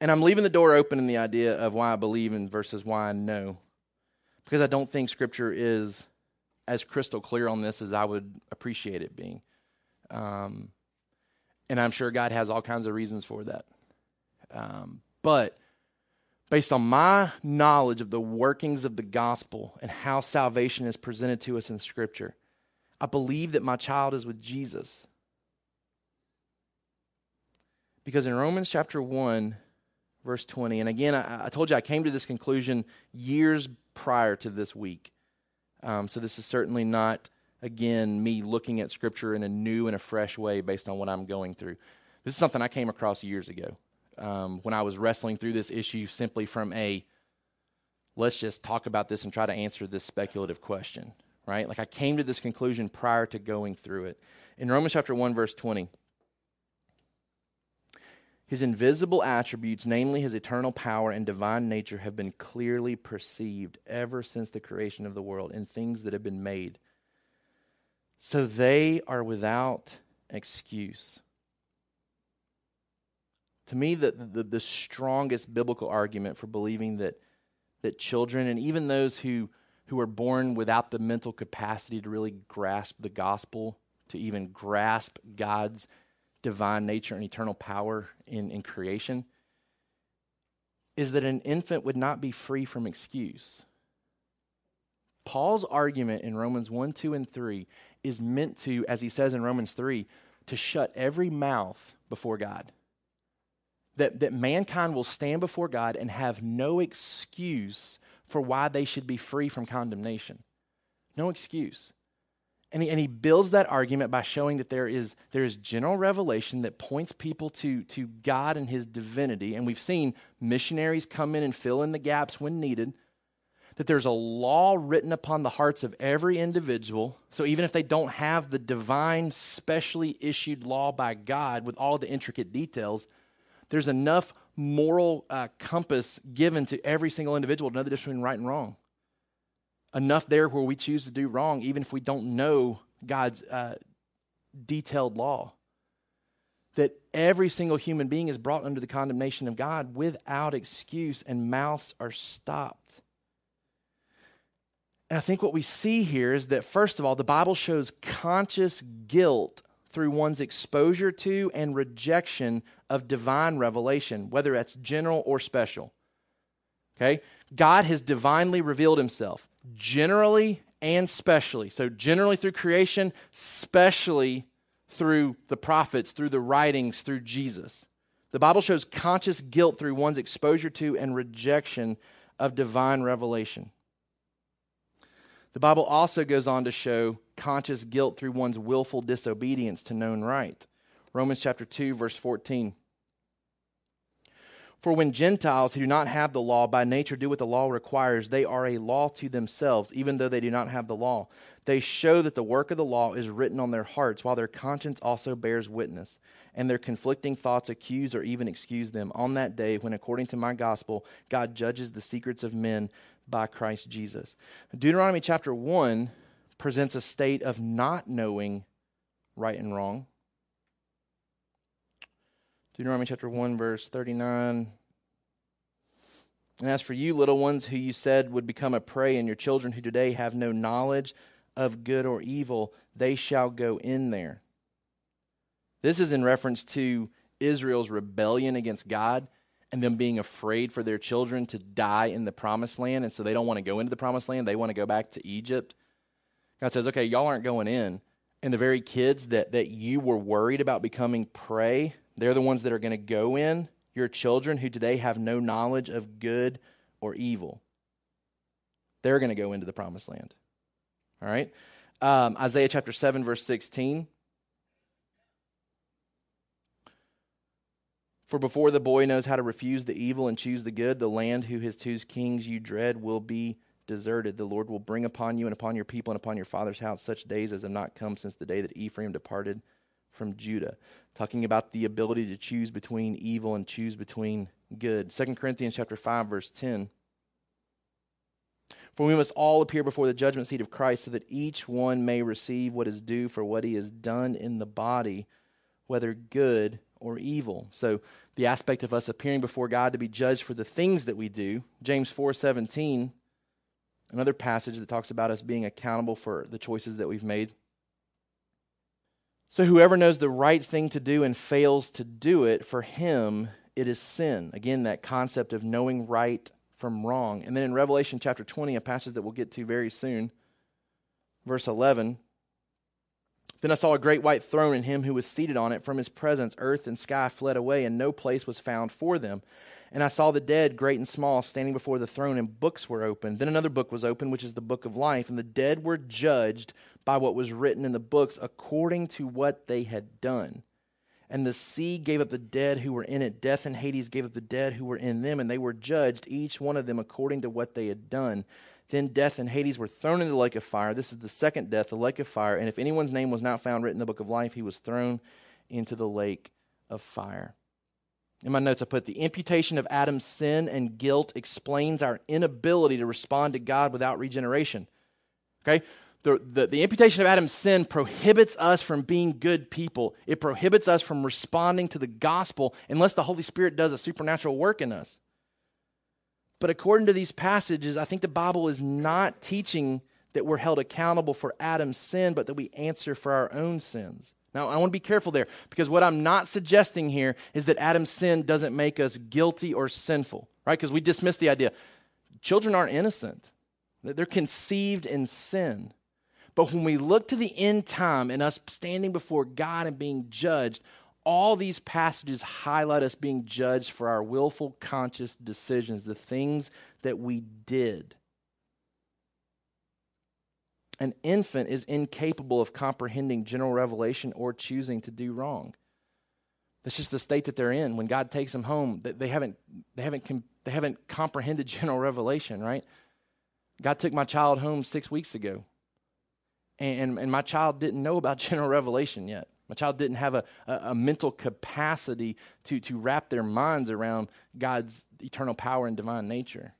And I'm leaving the door open in the idea of why I believe in versus why I know. Because I don't think Scripture is as crystal clear on this as I would appreciate it being. Um, and I'm sure God has all kinds of reasons for that. Um, but based on my knowledge of the workings of the gospel and how salvation is presented to us in Scripture, I believe that my child is with Jesus. Because in Romans chapter 1, verse 20, and again, I, I told you I came to this conclusion years prior to this week. Um, so this is certainly not, again, me looking at Scripture in a new and a fresh way based on what I'm going through. This is something I came across years ago um, when I was wrestling through this issue simply from a let's just talk about this and try to answer this speculative question, right? Like I came to this conclusion prior to going through it. In Romans chapter 1, verse 20, His invisible attributes, namely his eternal power and divine nature, have been clearly perceived ever since the creation of the world in things that have been made. So they are without excuse. To me, the, the, the strongest biblical argument for believing that, that children, and even those who, who are born without the mental capacity to really grasp the gospel, to even grasp God's divine nature and eternal power in, in creation is that an infant would not be free from excuse. Paul's argument in Romans 1, 2, and 3 is meant to, as he says in Romans 3, to shut every mouth before God. That, that mankind will stand before God and have no excuse for why they should be free from condemnation. No excuse. And he, and he builds that argument by showing that there is, there is general revelation that points people to, to God and his divinity. And we've seen missionaries come in and fill in the gaps when needed. That there's a law written upon the hearts of every individual. So even if they don't have the divine, specially issued law by God with all the intricate details, there's enough moral uh, compass given to every single individual to know the difference between right and wrong enough there where we choose to do wrong, even if we don't know God's uh, detailed law. That every single human being is brought under the condemnation of God without excuse, and mouths are stopped. And I think what we see here is that, first of all, the Bible shows conscious guilt through one's exposure to and rejection of divine revelation, whether that's general or special. Okay? God has divinely revealed himself generally and specially. So, generally through creation, specially through the prophets, through the writings, through Jesus. The Bible shows conscious guilt through one's exposure to and rejection of divine revelation. The Bible also goes on to show conscious guilt through one's willful disobedience to known right. Romans chapter 2 verse 14. For when Gentiles who do not have the law by nature do what the law requires, they are a law to themselves, even though they do not have the law. They show that the work of the law is written on their hearts, while their conscience also bears witness, and their conflicting thoughts accuse or even excuse them on that day when, according to my gospel, God judges the secrets of men by Christ Jesus. Deuteronomy chapter 1 presents a state of not knowing right and wrong Deuteronomy chapter 1, verse 39. And as for you, little ones, who you said would become a prey, and your children who today have no knowledge of good or evil, they shall go in there. This is in reference to Israel's rebellion against God and them being afraid for their children to die in the promised land. And so they don't want to go into the promised land, they want to go back to Egypt. God says, okay, y'all aren't going in. And the very kids that, that you were worried about becoming prey, they're the ones that are going to go in, your children who today have no knowledge of good or evil. They're going to go into the promised land. All right? Um, Isaiah chapter 7, verse 16. For before the boy knows how to refuse the evil and choose the good, the land who his two kings you dread will be deserted. The Lord will bring upon you and upon your people and upon your father's house such days as have not come since the day that Ephraim departed from Judah, talking about the ability to choose between evil and choose between good. 2 Corinthians chapter 5 verse 10. For we must all appear before the judgment seat of Christ so that each one may receive what is due for what he has done in the body, whether good or evil. So the aspect of us appearing before God to be judged for the things that we do, James 4:17, another passage that talks about us being accountable for the choices that we've made. So whoever knows the right thing to do and fails to do it, for him it is sin. Again, that concept of knowing right from wrong. And then in Revelation chapter 20, a passage that we'll get to very soon, verse 11. Then I saw a great white throne and him who was seated on it. From his presence, earth and sky fled away, and no place was found for them. And I saw the dead, great and small, standing before the throne, and books were opened. Then another book was opened, which is the book of life. And the dead were judged by what was written in the books according to what they had done. And the sea gave up the dead who were in it. Death and Hades gave up the dead who were in them, and they were judged, each one of them according to what they had done. Then death and Hades were thrown into the lake of fire. This is the second death, the lake of fire. And if anyone's name was not found written in the book of life, he was thrown into the lake of fire. In my notes, I put the imputation of Adam's sin and guilt explains our inability to respond to God without regeneration. Okay? The, the, the, imputation of Adam's sin prohibits us from being good people. It prohibits us from responding to the gospel unless the Holy Spirit does a supernatural work in us. But according to these passages, I think the Bible is not teaching that we're held accountable for Adam's sin, but that we answer for our own sins. Now, I want to be careful there because what I'm not suggesting here is that Adam's sin doesn't make us guilty or sinful, right? Because we dismiss the idea. Children aren't innocent, they're conceived in sin. But when we look to the end time and us standing before God and being judged, all these passages highlight us being judged for our willful, conscious decisions, the things that we did. An infant is incapable of comprehending general revelation or choosing to do wrong. That's just the state that they're in. When God takes them home, they haven't, they haven't, they haven't comprehended general revelation, right? God took my child home six weeks ago, and, and my child didn't know about general revelation yet. My child didn't have a, a, a, mental capacity to, to wrap their minds around God's eternal power and divine nature.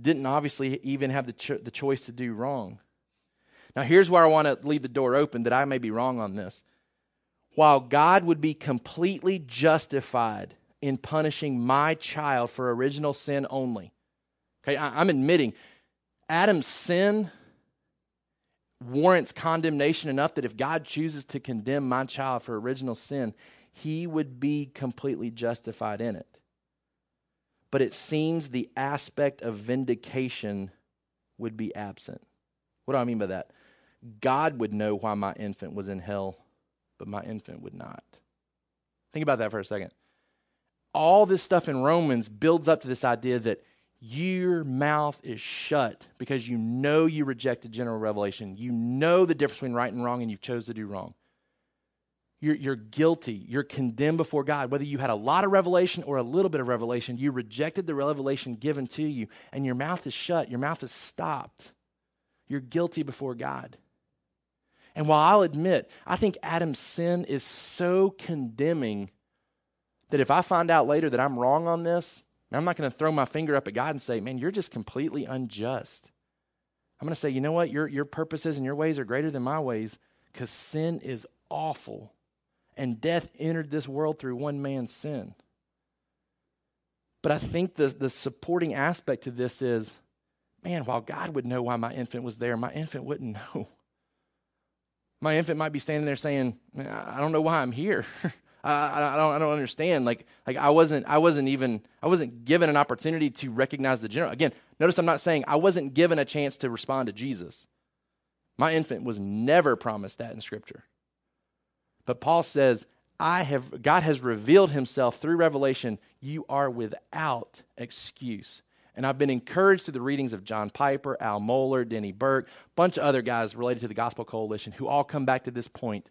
Didn't obviously even have the, cho- the choice to do wrong. Now, here's where I want to leave the door open that I may be wrong on this. While God would be completely justified in punishing my child for original sin only, okay, I, I'm admitting Adam's sin warrants condemnation enough that if God chooses to condemn my child for original sin, he would be completely justified in it. But it seems the aspect of vindication would be absent. What do I mean by that? God would know why my infant was in hell, but my infant would not. Think about that for a second. All this stuff in Romans builds up to this idea that your mouth is shut because you know you rejected general revelation. You know the difference between right and wrong, and you chose to do wrong. You're, you're guilty. You're condemned before God. Whether you had a lot of revelation or a little bit of revelation, you rejected the revelation given to you, and your mouth is shut. Your mouth is stopped. You're guilty before God. And while I'll admit, I think Adam's sin is so condemning that if I find out later that I'm wrong on this, I'm not going to throw my finger up at God and say, man, you're just completely unjust. I'm going to say, you know what? Your, your purposes and your ways are greater than my ways because sin is awful. And death entered this world through one man's sin. But I think the, the supporting aspect to this is man, while God would know why my infant was there, my infant wouldn't know. My infant might be standing there saying, I don't know why I'm here. I, I, don't, I don't understand. Like, like I wasn't, I wasn't even, I wasn't given an opportunity to recognize the general. Again, notice I'm not saying I wasn't given a chance to respond to Jesus. My infant was never promised that in Scripture. But Paul says, I have, God has revealed himself through revelation. You are without excuse. And I've been encouraged through the readings of John Piper, Al Mohler, Denny Burk, a bunch of other guys related to the Gospel Coalition who all come back to this point.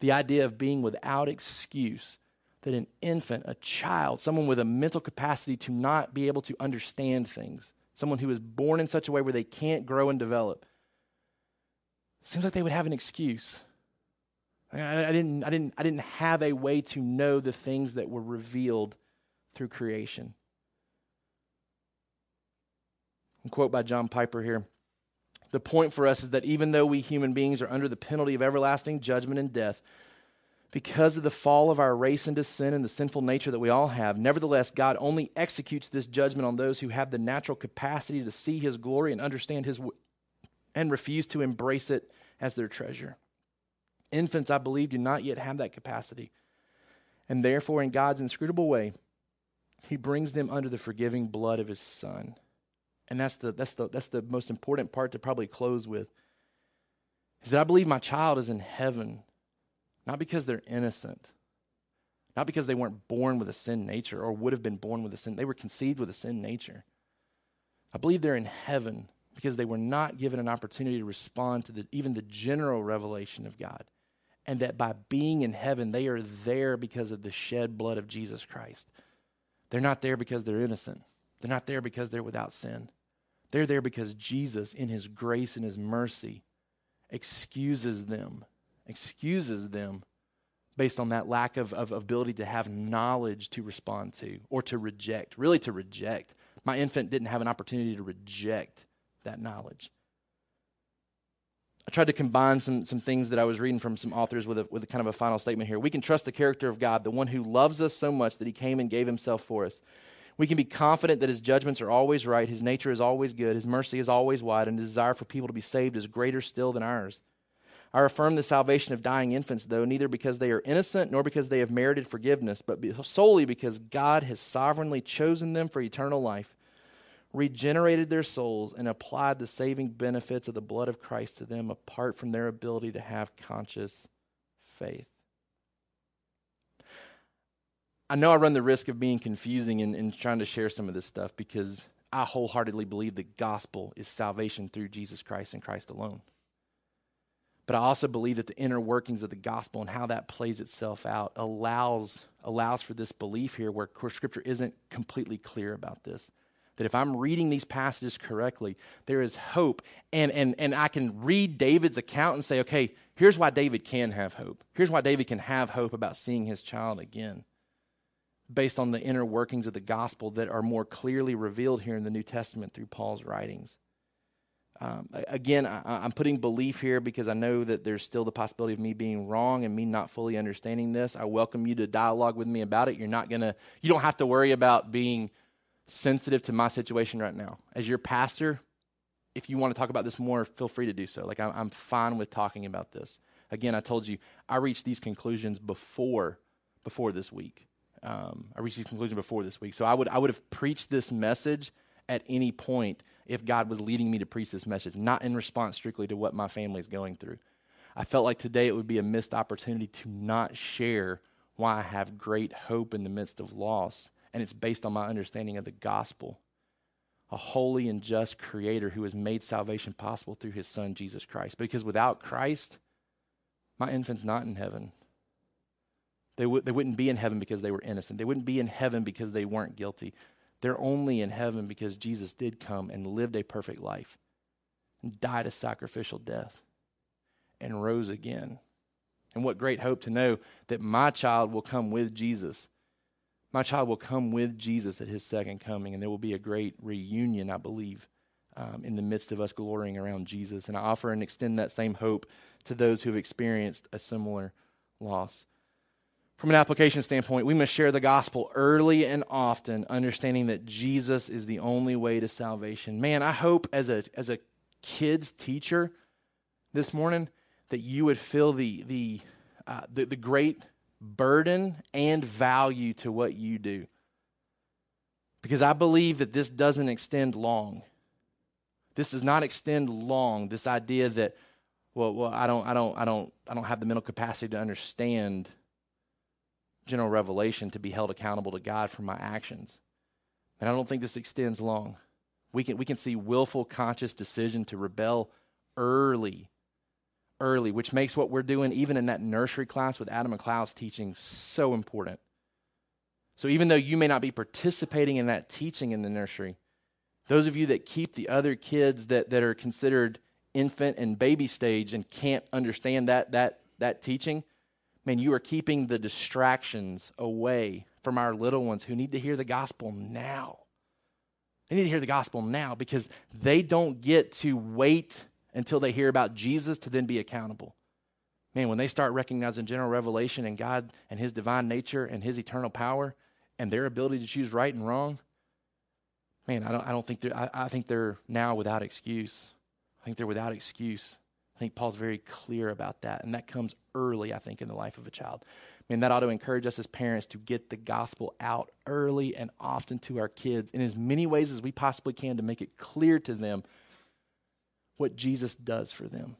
The idea of being without excuse, that an infant, a child, someone with a mental capacity to not be able to understand things, someone who is born in such a way where they can't grow and develop, seems like they would have an excuse. I, I, didn't, I, didn't, I didn't have a way to know the things that were revealed through creation quote by John Piper here. The point for us is that even though we human beings are under the penalty of everlasting judgment and death, because of the fall of our race into sin and the sinful nature that we all have, nevertheless, God only executes this judgment on those who have the natural capacity to see His glory and understand His w- and refuse to embrace it as their treasure. Infants, I believe, do not yet have that capacity. And therefore, in God's inscrutable way, He brings them under the forgiving blood of His Son. And that's the, that's, the, that's the most important part to probably close with. Is that I believe my child is in heaven, not because they're innocent, not because they weren't born with a sin nature or would have been born with a sin. They were conceived with a sin nature. I believe they're in heaven because they were not given an opportunity to respond to the, even the general revelation of God. And that by being in heaven, they are there because of the shed blood of Jesus Christ. They're not there because they're innocent. They're not there because they're without sin. They're there because Jesus, in his grace and his mercy, excuses them, excuses them based on that lack of, of ability to have knowledge to respond to or to reject, really to reject. My infant didn't have an opportunity to reject that knowledge. I tried to combine some, some things that I was reading from some authors with a, with a kind of a final statement here. We can trust the character of God, the one who loves us so much that he came and gave himself for us. We can be confident that his judgments are always right, his nature is always good, his mercy is always wide, and his desire for people to be saved is greater still than ours. I affirm the salvation of dying infants, though, neither because they are innocent nor because they have merited forgiveness, but solely because God has sovereignly chosen them for eternal life, regenerated their souls, and applied the saving benefits of the blood of Christ to them apart from their ability to have conscious faith. I know I run the risk of being confusing in, in trying to share some of this stuff because I wholeheartedly believe the gospel is salvation through Jesus Christ and Christ alone. But I also believe that the inner workings of the gospel and how that plays itself out allows, allows for this belief here where scripture isn't completely clear about this. That if I'm reading these passages correctly, there is hope. And, and, and I can read David's account and say, okay, here's why David can have hope. Here's why David can have hope about seeing his child again, based on the inner workings of the gospel that are more clearly revealed here in the New Testament through Paul's writings. Um, again, I, am putting belief here because I know that there's still the possibility of me being wrong and me not fully understanding this. I welcome you to dialogue with me about it. You're not gonna, you don't have to worry about being sensitive to my situation right now. As your pastor, if you want to talk about this more, feel free to do so. Like I'm, I'm fine with talking about this. Again, I told you I reached these conclusions before before this week. Um, I reached this conclusion before this week, so I would I would have preached this message at any point if God was leading me to preach this message, not in response strictly to what my family is going through. I felt like today it would be a missed opportunity to not share why I have great hope in the midst of loss. And it's based on my understanding of the gospel. A holy and just creator who has made salvation possible through his son, Jesus Christ. Because without Christ, my infant's not in heaven. They, w- they wouldn't be in heaven because they were innocent. They wouldn't be in heaven because they weren't guilty. They're only in heaven because Jesus did come and lived a perfect life and died a sacrificial death and rose again. And what great hope to know that my child will come with Jesus. My child will come with Jesus at his second coming, and there will be a great reunion, I believe, um, in the midst of us glorying around Jesus. And I offer and extend that same hope to those who have experienced a similar loss. From an application standpoint, we must share the gospel early and often, understanding that Jesus is the only way to salvation. Man, I hope as a as a kids teacher this morning that you would feel the the uh, the, the great burden and value to what you do. Because I believe that this doesn't extend long. This does not extend long. This idea that, well, well, I don't, I don't, I don't, I don't have the mental capacity to understand general revelation to be held accountable to God for my actions. And I don't think this extends long. We can, we can see willful, conscious decision to rebel early, early, which makes what we're doing, even in that nursery class with Adam McLeod's teaching, so important. So even though you may not be participating in that teaching in the nursery, those of you that keep the other kids that, that are considered infant and baby stage and can't understand that, that, that teaching – man, you are keeping the distractions away from our little ones who need to hear the gospel now. They need to hear the gospel now because they don't get to wait until they hear about Jesus to then be accountable. Man, when they start recognizing general revelation and God and His divine nature and His eternal power and their ability to choose right and wrong, man, I don't, I don't think they're, I, I think they're now without excuse. I think they're without excuse. I think Paul's very clear about that, and that comes early, I think, in the life of a child. I mean, that ought to encourage us as parents to get the gospel out early and often to our kids in as many ways as we possibly can to make it clear to them what Jesus does for them.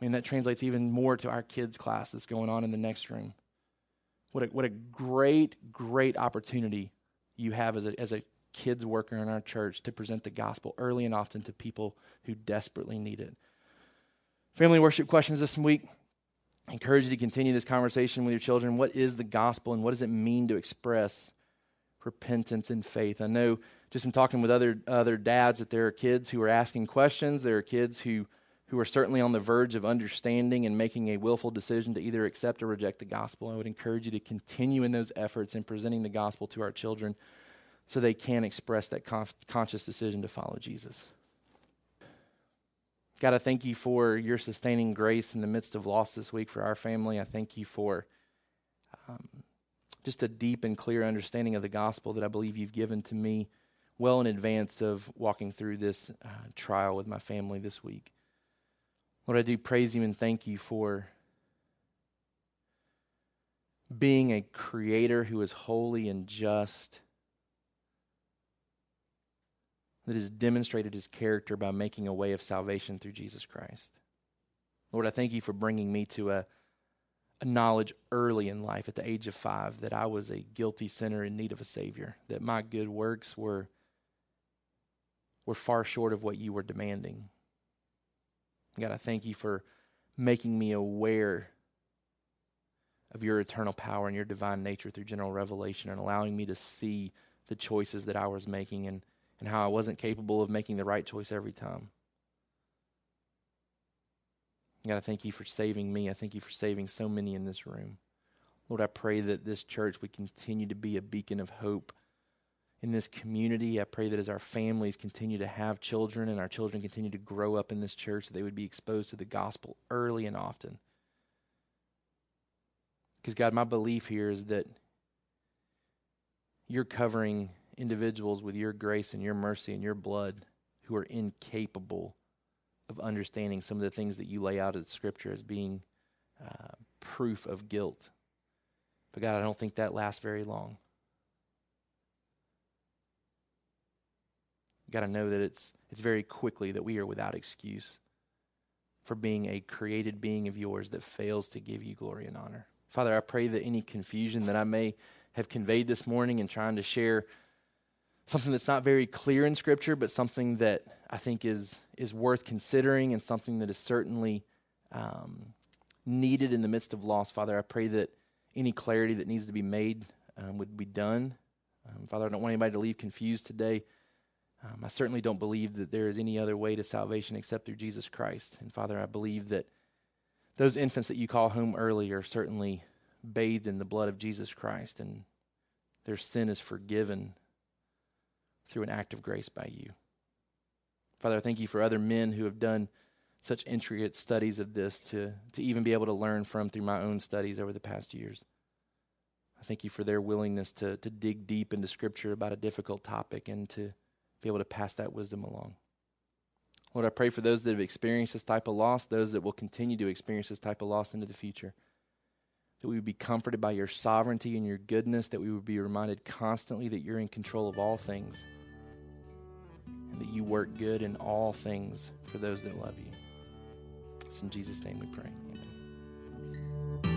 I mean, that translates even more to our kids' class that's going on in the next room. What a, what a great, great opportunity you have as a, as a kids worker in our church to present the gospel early and often to people who desperately need it. Family worship questions this week. I encourage you to continue this conversation with your children. What is the gospel and what does it mean to express repentance and faith? I know just in talking with other other dads that there are kids who are asking questions. There are kids who who are certainly on the verge of understanding and making a willful decision to either accept or reject the gospel. I would encourage you to continue in those efforts in presenting the gospel to our children so they can express that con- conscious decision to follow Jesus. God, I thank you for your sustaining grace in the midst of loss this week for our family. I thank you for um, just a deep and clear understanding of the gospel that I believe you've given to me well in advance of walking through this uh, trial with my family this week. Lord, I do praise you and thank you for being a creator who is holy and just that has demonstrated his character by making a way of salvation through Jesus Christ. Lord, I thank you for bringing me to a, a knowledge early in life at the age of five that I was a guilty sinner in need of a Savior, that my good works were, were far short of what you were demanding. God, I thank you for making me aware of your eternal power and your divine nature through general revelation and allowing me to see the choices that I was making and and how I wasn't capable of making the right choice every time. God, I thank you for saving me. I thank you for saving so many in this room. Lord, I pray that this church would continue to be a beacon of hope in this community. I pray that as our families continue to have children and our children continue to grow up in this church, that they would be exposed to the gospel early and often. Because, God, my belief here is that you're covering individuals with your grace and your mercy and your blood who are incapable of understanding some of the things that you lay out in Scripture as being uh, proof of guilt. But God, I don't think that lasts very long. Got to know that it's it's very quickly that we are without excuse for being a created being of yours that fails to give you glory and honor. Father, I pray that any confusion that I may have conveyed this morning in trying to share something that's not very clear in Scripture, but something that I think is is worth considering and something that is certainly um, needed in the midst of loss. Father, I pray that any clarity that needs to be made um, would be done. Um, Father, I don't want anybody to leave confused today. Um, I certainly don't believe that there is any other way to salvation except through Jesus Christ. And Father, I believe that those infants that you call home early are certainly bathed in the blood of Jesus Christ, and their sin is forgiven through an act of grace by you. Father, I thank you for other men who have done such intricate studies of this to, to even be able to learn from through my own studies over the past years. I thank you for their willingness to, to dig deep into Scripture about a difficult topic and to be able to pass that wisdom along. Lord, I pray for those that have experienced this type of loss, those that will continue to experience this type of loss into the future that we would be comforted by your sovereignty and your goodness, that we would be reminded constantly that you're in control of all things and that you work good in all things for those that love you. It's in Jesus' name we pray. Amen.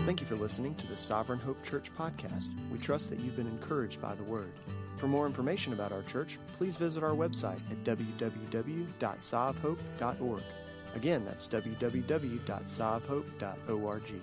Thank you for listening to the Sovereign Hope Church podcast. We trust that you've been encouraged by the word. For more information about our church, please visit our website at www.sovhope.org. Again, that's www.sovhope.org.